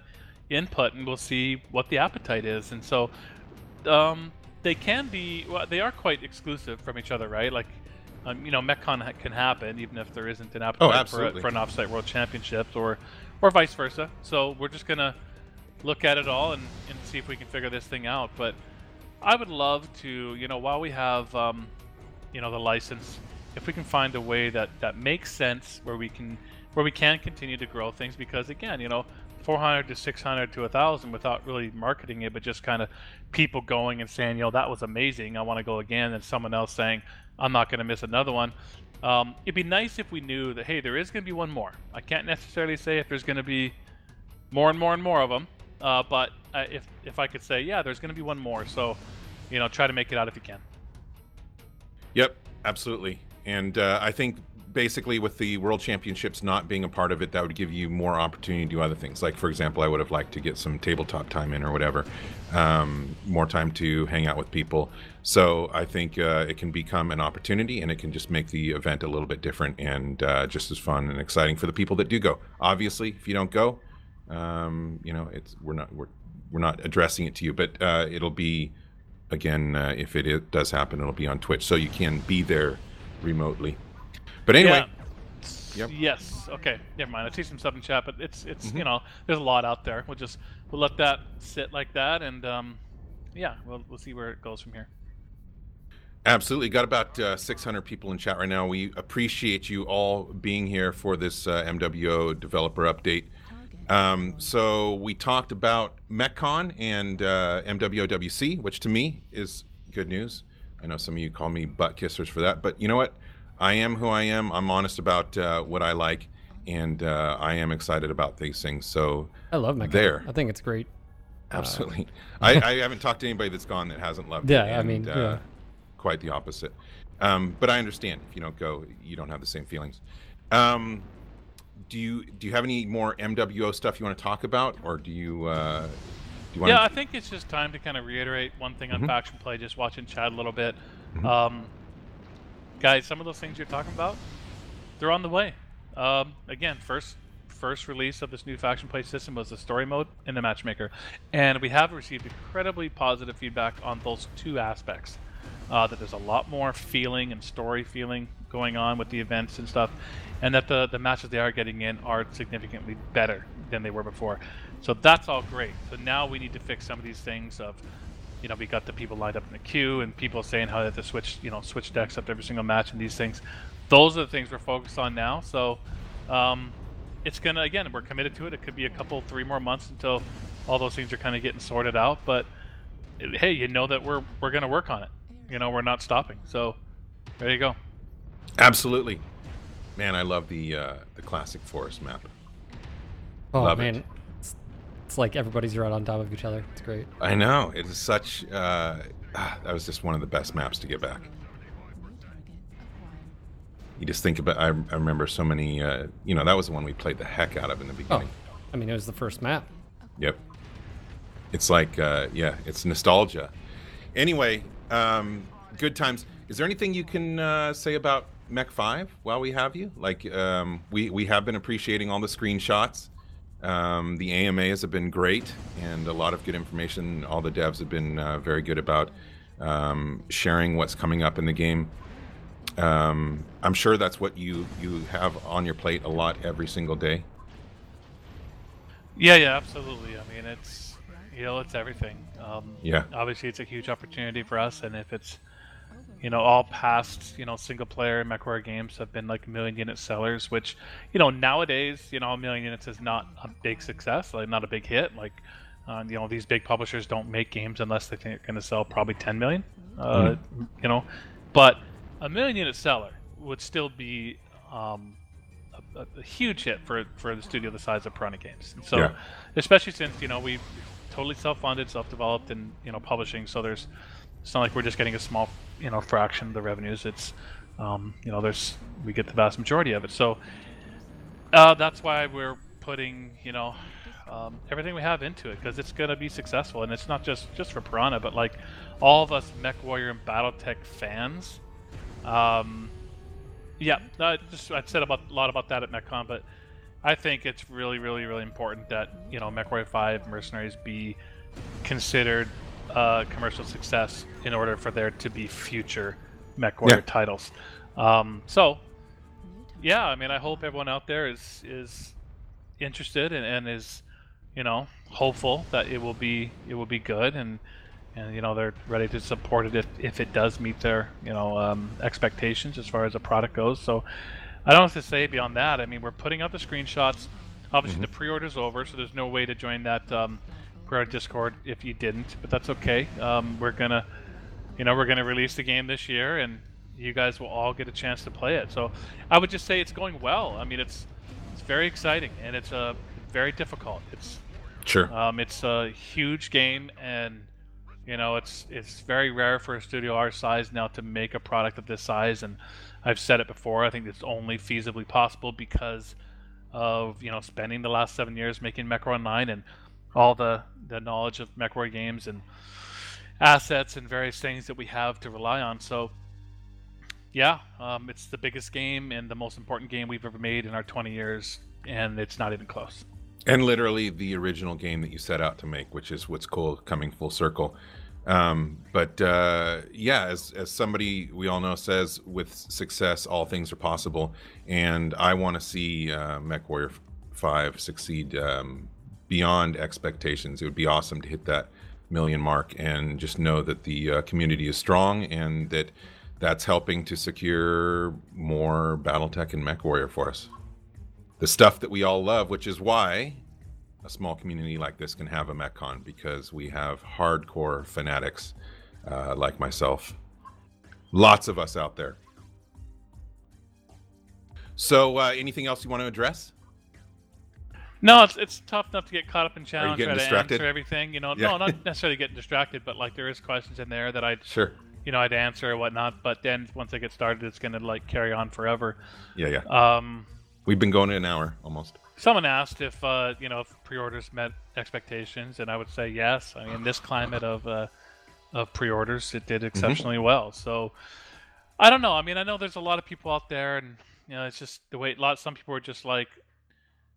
input, and we'll see what the appetite is, and so um, they can be well, they are quite exclusive from each other, right? Like, um, you know, MechCon ha- can happen even if there isn't an appetite for, a, for an offsite World Championships or or vice versa. So we're just gonna look at it all and, and see if we can figure this thing out. But I would love to, you know, while we have, um, you know, the license, if we can find a way that that makes sense where we can where we can continue to grow things because again, you know, 400 to 600 to 1000 without really marketing it but just kind of people going and saying you know that was amazing i want to go again and someone else saying i'm not going to miss another one. Um, it'd be nice if we knew that hey there is going to be one more. I can't necessarily say if there's going to be more and more and more of them uh, but uh, if if i could say yeah there's going to be one more. So you know try to make it out if you can. Yep, absolutely. And uh, I think basically with the World Championships not being a part of it, that would give you more opportunity to do other things. Like, for example, I would have liked to get some tabletop time in or whatever, um, more time to hang out with people. So I think uh, it can become an opportunity and it can just make the event a little bit different and uh, just as fun and exciting for the people that do go. Obviously, if you don't go, um, you know, it's we're not we're we're not addressing it to you, but uh, it'll be again uh, if it, it does happen, it'll be on Twitch, so you can be there remotely. But anyway, Yeah. Yep. Yes. Okay. Never mind. I see some stuff in chat, but it's it's Mm-hmm. you know there's a lot out there. We'll just we'll let that sit like that, and um, yeah, we'll we'll see where it goes from here. absolutely got about uh, 600 people in chat right now. We appreciate you all being here for this uh, MWO developer update. Um, so we talked about MechCon and uh, MWOWC, which to me is good news. I know some of you call me butt kissers for that, but you know what? I am who I am. I'm honest about uh, what I like, and uh, I am excited about these things. So I love Mecca. There. I think it's great. absolutely, I, I (laughs) haven't talked to anybody that's gone that hasn't loved it. Yeah, I and, mean, uh, yeah. quite the opposite. Um, but I understand if you don't go, you don't have the same feelings. Um, do you do you have any more MWO stuff you want to talk about, or do you uh, do you want? Yeah, I think it's just time to kind of reiterate one thing on Mhm. faction play. Just watching Chad a little bit, Mhm. um, guys. Some of those things you're talking about, they're on the way. Um, again, first first release of this new faction play system was the story mode and the matchmaker, and we have received incredibly positive feedback on those two aspects. Uh, that there's a lot more feeling and story feeling going on with the events and stuff, and that the the matches they are getting in are significantly better than they were before. So that's all great. So now we need to fix some of these things of, you know, we got the people lined up in the queue and people saying how they have to switch, you know, switch decks up every single match and these things. Those are the things we're focused on now. So um, it's gonna again, we're committed to it. It could be a couple, three more months until all those things are kind of getting sorted out. But it- hey, you know that we're we're gonna work on it. You know, we're not stopping. So there you go. Absolutely, man. I love the uh, the classic forest map. Oh Love it. man, it's, it's like everybody's right on top of each other. It's great. I know it is such. Uh, ah, that was just one of the best maps to get back. You just think about. I, I remember so many. Uh, you know, that was the one we played the heck out of in the beginning. Oh, beginning. I mean, it was the first map. Yep. It's like, uh, yeah, it's nostalgia. Anyway, um, good times. Is there anything you can uh, say about Mech Five while we have you? Like, um, we we have been appreciating all the screenshots. Um, the AMAs have been great, and a lot of good information. All the devs have been uh, very good about um, sharing what's coming up in the game. Um, I'm sure that's what you you have on your plate a lot every single day. Yeah, yeah, absolutely. I mean, it's you know, it's everything. Um, Yeah. Obviously, it's a huge opportunity for us, and if it's you know all past you know single player MechWarrior games have been like million unit sellers, which you know nowadays you know a million units is not a big success, like not a big hit. Like uh, you know these big publishers don't make games unless they think they're going to sell probably 10 million. Uh, You know, but a million unit seller would still be um, a, a huge hit for for the studio the size of Piranha Games. And so, Yeah. especially since you know we totally self-funded, self-developed, and you know publishing. So there's it's not like we're just getting a small you know fraction of the revenues. It's um, you know there's we get the vast majority of it. So uh, that's why we're putting you know um, everything we have into it because it's gonna be successful, and it's not just just for Piranha, but like all of us MechWarrior and BattleTech fans. Um, yeah, I just I said about a lot about that at MechCon, but I think it's really, really, really important that you know MechWarrior Five Mercenaries be considered a commercial success in order for there to be future MechWarrior Yeah. titles. Um, so, yeah, I mean, I hope everyone out there is is interested and, and is you know hopeful that it will be it will be good and and you know they're ready to support it if, if it does meet their you know um, expectations as far as the product goes. So i don't have to say beyond that. I mean we're putting out the screenshots. Obviously the pre-order's over so there's no way to join that um, discord if you didn't but that's okay. Um, we're gonna you know we're gonna release the game this year and you guys will all get a chance to play it so i would just say it's going well i mean it's it's very exciting and it's uh, very difficult it's Sure. um, it's a huge game, and you know it's it's very rare for a studio our size now to make a product of this size. And I've said it before. I think it's only feasibly possible because of you know spending the last seven years making MechWarrior Online and all the the knowledge of MechWarrior games and assets and various things that we have to rely on. So. Yeah, um, it's the biggest game and the most important game we've ever made in our 20 years, and it's not even close. and literally the original game that you set out to make, which is what's cool, coming full circle. Um, but uh, yeah, as as somebody we all know says, with success, all things are possible, and I want to see uh, MechWarrior Five succeed um, beyond expectations. It would be awesome to hit that million mark, and just know that the uh, community is strong, and that that's helping to secure more BattleTech and MechWarrior for us the stuff that we all love, which is why a small community like this can have a MechCon because we have hardcore fanatics uh, like myself. Lots of us out there. So, uh, anything else you want to address? No, it's it's tough enough to get caught up in challenge, getting try to distracted? answer everything. You know, Yeah. no, not necessarily getting distracted, but like there is questions in there that I, Sure. you know, I'd answer or whatnot. But then once I get started, it's gonna like carry on forever. Yeah, yeah. Um, We've been going an hour almost. Someone asked if uh, you know if pre-orders met expectations, and I would say yes. I mean, in this climate of uh, of pre-orders, it did exceptionally well. So I don't know. I mean, I know there's a lot of people out there, and you know, it's just the way. A lot. Some people are just like,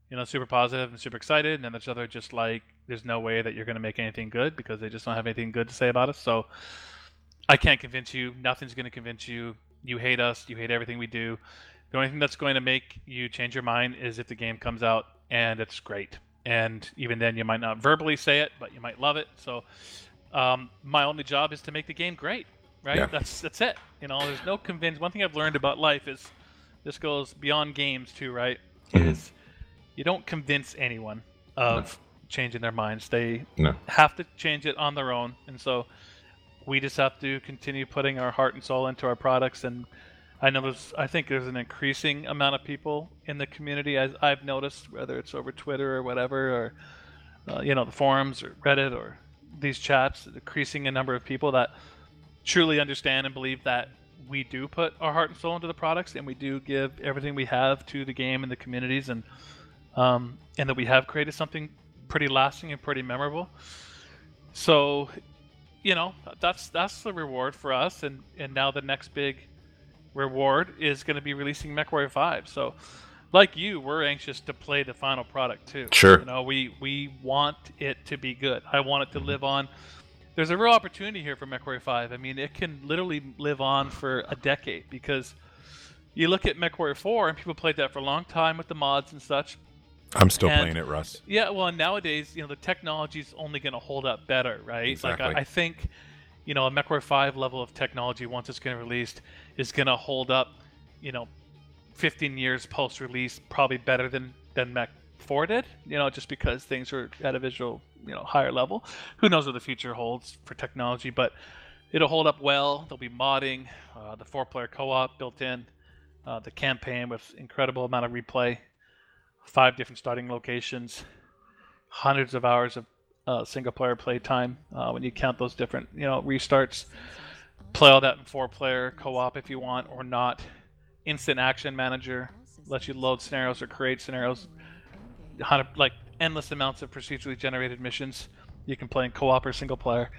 you know, super positive and super excited, and then there's other just like, there's no way that you're going to make anything good because they just don't have anything good to say about us. So I can't convince you. Nothing's going to convince you. You hate us. You hate everything we do. The only thing that's going to make you change your mind is if the game comes out and it's great. And even then, you might not verbally say it, but you might love it. So um, my only job is to make the game great, right? Yeah. That's that's it. You know, there's no convince. One thing I've learned about life is this goes beyond games too, right? Mhm. Is you don't convince anyone of changing their minds. They No. have to change it on their own, and so we just have to continue putting our heart and soul into our products. And I know there's, I think there's an increasing amount of people in the community, as I've noticed, whether it's over Twitter or whatever, or uh, you know the forums or Reddit or these chats, increasing a number of people that truly understand and believe that we do put our heart and soul into the products, and we do give everything we have to the game and the communities, and um, and that we have created something pretty lasting and pretty memorable. So, you know, that's that's the reward for us, and and now the next big reward is going to be releasing MechWarrior 5. So, like you, we're anxious to play the final product too. Sure. You know, we we want it to be good. I want it to live on. There's a real opportunity here for MechWarrior 5. I mean, it can literally live on for a decade because you look at MechWarrior 4 and people played that for a long time with the mods and such. I'm still And- playing it, Russ. Yeah, well, nowadays, you know, the technology's only going to hold up better, right? Exactly. Like, I, I think, you know, a MechWarrior 5 level of technology, once it's going to released, is going to hold up, you know, 15 years post release, probably better than, than Mech 4 did, you know, just because things are at a visual, you know, higher level. Who knows what the future holds for technology, but it'll hold up well. There'll be modding, uh, the four player co op built in, uh, the campaign with incredible amount of replay five different starting locations, hundreds of hours of uh, single player play time uh, when you count those different you know restarts. Play all that in four player co op if you want or not. Instant action manager lets you load scenarios or create scenarios. Like endless amounts of procedurally generated missions you can play in co op or single player.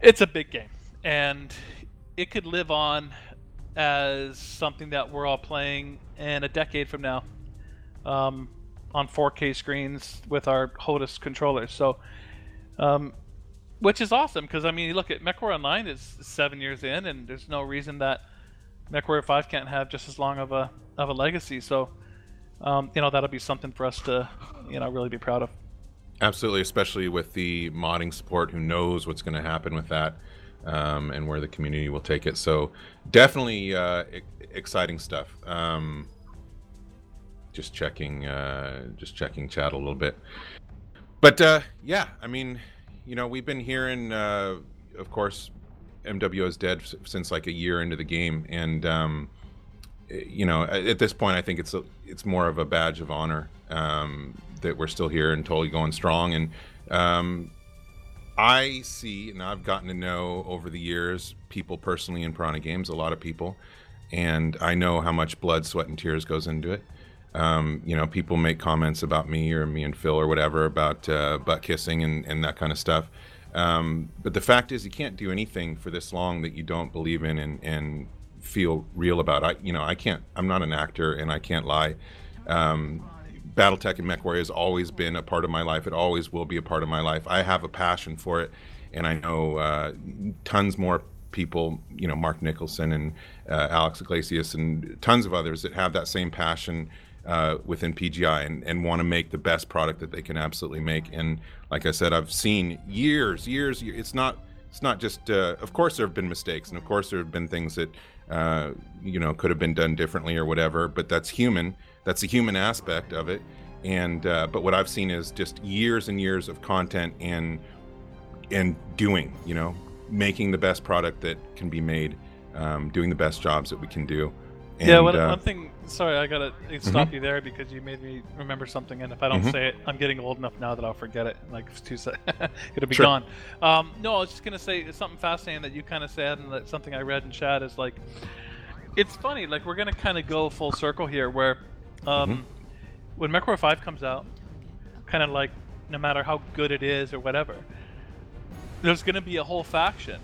It's a big game, and it could live on as something that we're all playing in a decade from now um, on 4K screens with our HOTAS controllers. So, um, which is awesome because I mean, you look at MechWarrior Online is seven years in, and there's no reason that MechWarrior 5 can't have just as long of a of a legacy. So, um, you know, that'll be something for us to, you know, really be proud of. Absolutely, especially with the modding support. Who knows what's going to happen with that, um, and where the community will take it. So definitely uh, exciting stuff. Um, just checking, uh, just checking chat a little bit. But uh, yeah, I mean, you know, we've been hearing, uh, of course, MWO is dead since like a year into the game, and um, eh, you know, at, this point, I think it's a, it's more of a badge of honor um, that we're still here and totally going strong. And um, I see, and I've gotten to know over the years people personally in Piranha Games, a lot of people, and I know how much blood, sweat, and tears goes into it. Um, you know, people make comments about me or me and Phil or whatever about uh, butt kissing and, and that kind of stuff. Um, but the fact is, you can't do anything for this long that you don't believe in and, and feel real about. I, you know, I can't. I'm not an actor, and I can't lie. Um, BattleTech and MechWarrior has always been a part of my life. It always will be a part of my life. I have a passion for it, and I know uh, tons more people. You know, Mark Nicholson and uh, Alex Iglesias and tons of others that have that same passion uh, within PGI and, and want to make the best product that they can absolutely make. And like I said, I've seen years, years. years it's not. It's not just. Uh, of course, there have been mistakes, and of course, there have been things that uh, you know could have been done differently or whatever. But that's human. That's the human aspect of it. And uh, but what I've seen is just years and years of content and and doing. You know, making the best product that can be made, um, doing the best jobs that we can do. And, yeah, one, uh, one thing. Sorry, I gotta stop you there because you made me remember something, and if I don't Mhm. say it, I'm getting old enough now that I'll forget it. Like it's two sec, (laughs) it'll be Sure. gone. Um, no, I was just gonna say something fascinating that you kind of said, and that something I read in chat is like, it's funny. Like we're gonna kind of go full circle here, where Um, When MechWarrior 5 comes out, kind of like no matter how good it is or whatever, there's going to be a whole faction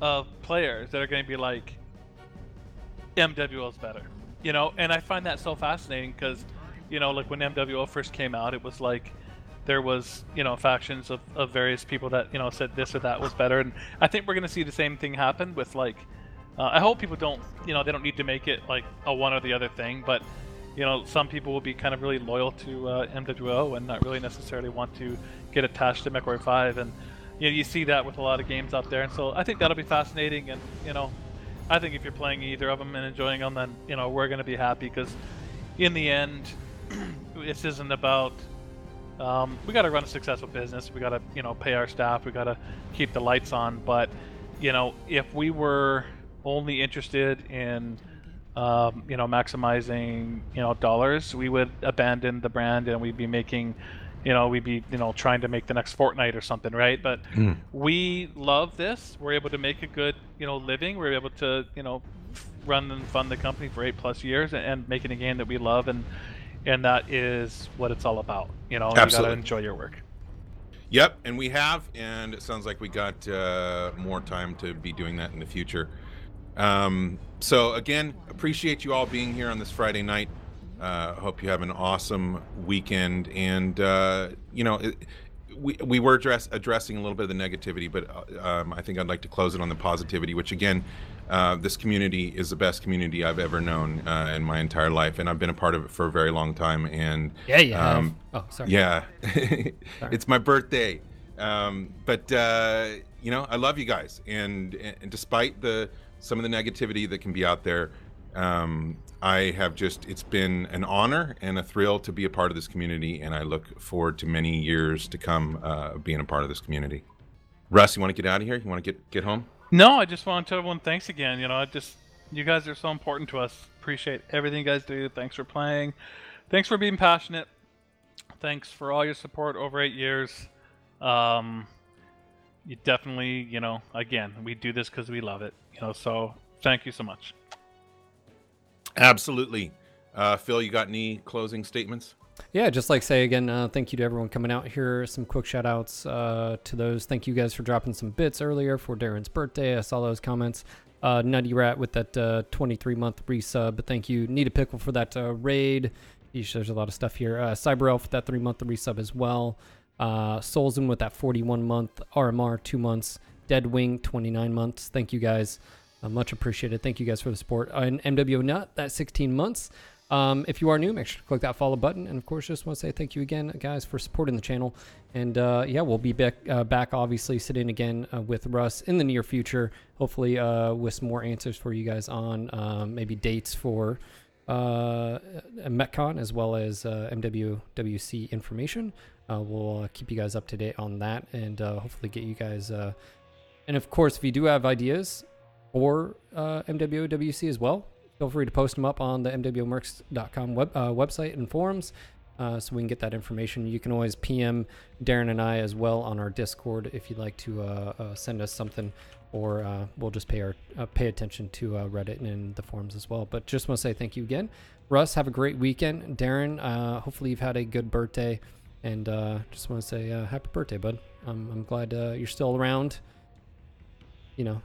of players that are going to be like, MWO is better, you know. And I find that so fascinating because, you know, like when MWO first came out, it was like there was you know factions of, of various people that you know said this or that was better, and I think we're to see the same thing happen with like. Uh, I hope people don't, you know, they don't need to make it like a one or the other thing, but you know, some people will be kind of really loyal to uh, MWO and not really necessarily want to get attached to MechWarrior 5, and you know, you see that with a lot of games out there, and so I think that'll be fascinating, and you know, I think if you're playing either of them and enjoying them, then you know we're going to be happy because in the end, (clears throat) this isn't about. Um, we got to run a successful business. We got to you know pay our staff. We got to keep the lights on. But you know if we were only interested in um, you know maximizing you know dollars, we would abandon the brand and we'd be making you know we'd be you know trying to make the next Fortnite or something, right? But we love this. We're able to make a good you know living. We're able to you know run and fund the company for eight plus years and, and making a game that we love and and that is what it's all about. You know, you gotta enjoy your work. Yep, and we have, and it sounds like we got uh, more time to be doing that in the future. Um, so again, appreciate you all being here on this Friday night. Uh, hope you have an awesome weekend, and uh, you know, it, we we were address, addressing a little bit of the negativity, but uh, um, I think I'd like to close it on the positivity, which again. Uh, this community is the best community I've ever known uh, in my entire life, and I've been a part of it for a very long time. And Yeah, yeah, um, Oh, sorry. yeah, (laughs) (laughs) it's my birthday. Um, but uh, you know, I love you guys, and, and despite the some of the negativity that can be out there, um, I have just it's been an honor and a thrill to be a part of this community, and I look forward to many years to come uh, being a part of this community. Russ, you want to get out of here? You want to get get home? No, I just want to tell everyone thanks again. You know, I just you guys are so important to us. Appreciate everything you guys do. Thanks for playing. Thanks for being passionate. Thanks for all your support over eight years. Um, you definitely, you know, again, we do this because we love it. You know, so thank you so much. Absolutely. Uh, Phil, you got any closing statements? Yeah, just like say again, uh, thank you to everyone coming out here. Some quick shout outs uh, to those. Thank you guys for dropping some bits earlier for Darren's birthday. I saw those comments. Uh, Nutty Rat with that uh, 23 month resub. Thank you. Need a Pickle for that uh, raid. Yeesh, there's a lot of stuff here. Uh, Cyber Elf with that three month resub as well. Uh, with that 41 month. RMR, two months. Dead Wing, 29 months. Thank you guys. Uh, much appreciated. Thank you guys for the support. Uh, and MW Nut, that 16 months. Um, if you are new, make sure to click that follow button. And of course, just want to say thank you again, guys, for supporting the channel. And uh, yeah, we'll be back, uh, back obviously, sitting again uh, with Russ in the near future. Hopefully, uh, with some more answers for you guys on um, maybe dates for uh, MechCon as well as uh, MWWC information. Uh, we'll uh, keep you guys up to date on that and uh, hopefully get you guys. Uh, and of course, if you do have ideas for uh, MWWC as well, feel free to post them up on the MWMercs.com web, uh, website and forums uh, so we can get that information. You can always PM Darren and I as well on our Discord if you'd like to uh, uh, send us something, or uh, we'll just pay our pay attention to Reddit and the forums as well. But just want to say thank you again, Russ. Have a great weekend, Darren. Hopefully you've had a good birthday, and just want to say happy birthday, bud. Um, I'm glad you're still around. You know,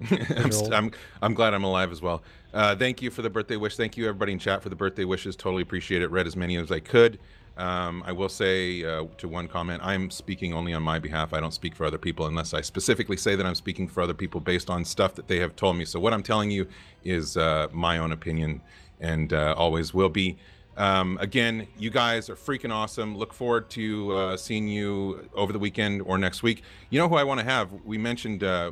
(laughs) I'm, st- I'm I'm glad I'm alive as well. Uh, thank you for the birthday wish. Thank you everybody in chat for the birthday wishes. Totally appreciate it. Read as many as I could. Um, I will say uh, to one comment, I'm speaking only on my behalf. I don't speak for other people unless I specifically say that I'm speaking for other people based on stuff that they have told me. So what I'm telling you is uh, my own opinion and uh, always will be. Um, again, you guys are freaking awesome. Look forward to uh, seeing you over the weekend or next week. You know who I want to have? We mentioned uh,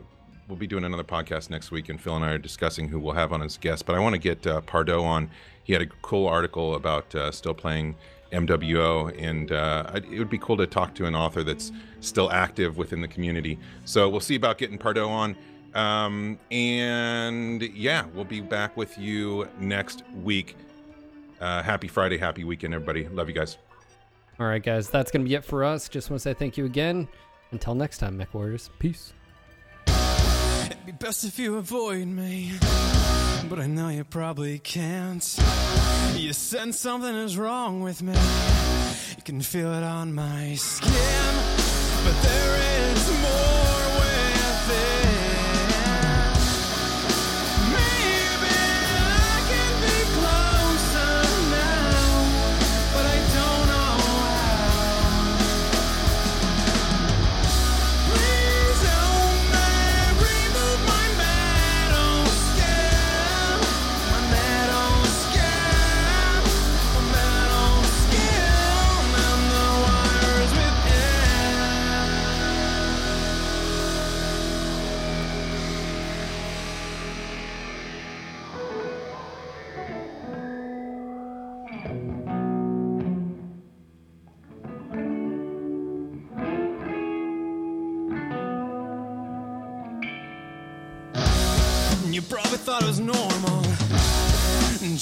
we'll be doing another podcast next week, and Phil and I are discussing who we'll have on as guest. But I want to get uh, Pardo on. He had a cool article about uh, still playing MWO, and uh, it would be cool to talk to an author that's still active within the community. So we'll see about getting Pardo on. Um, and yeah, we'll be back with you next week. Uh, happy Friday, happy weekend, everybody. Love you guys. All right, guys, that's going to be it for us. Just want to say thank you again. Until next time, Mech Warriors. Peace. Be best if you avoid me. But I know you probably can't. You sense something is wrong with me. You can feel it on my skin. But there is more within. Maybe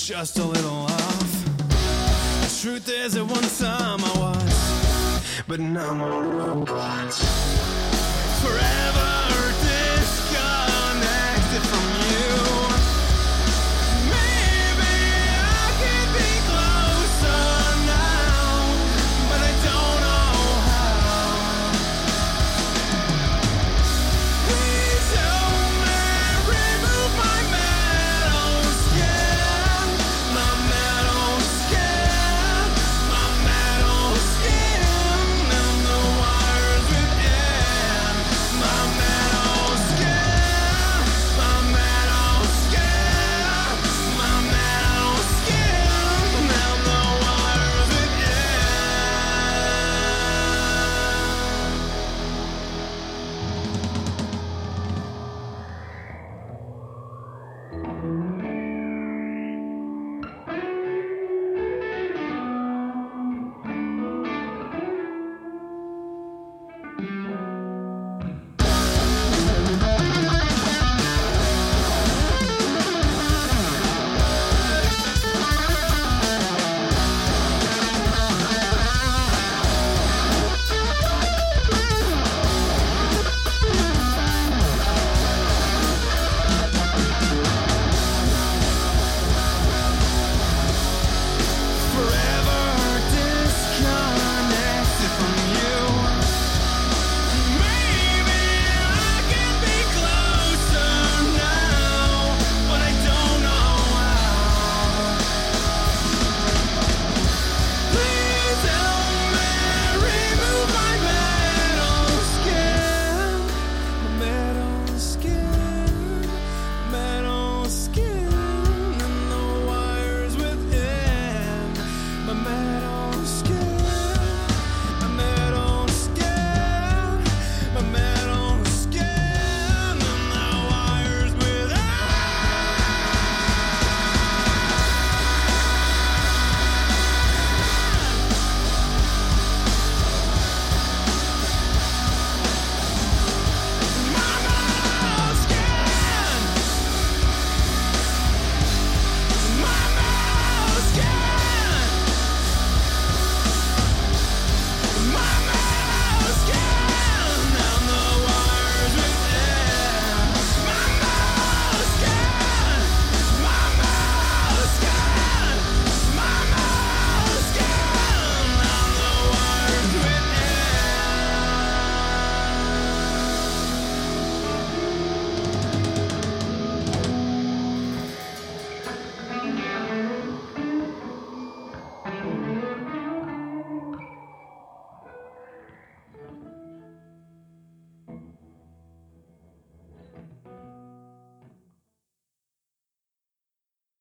just a little off. The truth is, at one time I was, but now I'm a robot. Forever.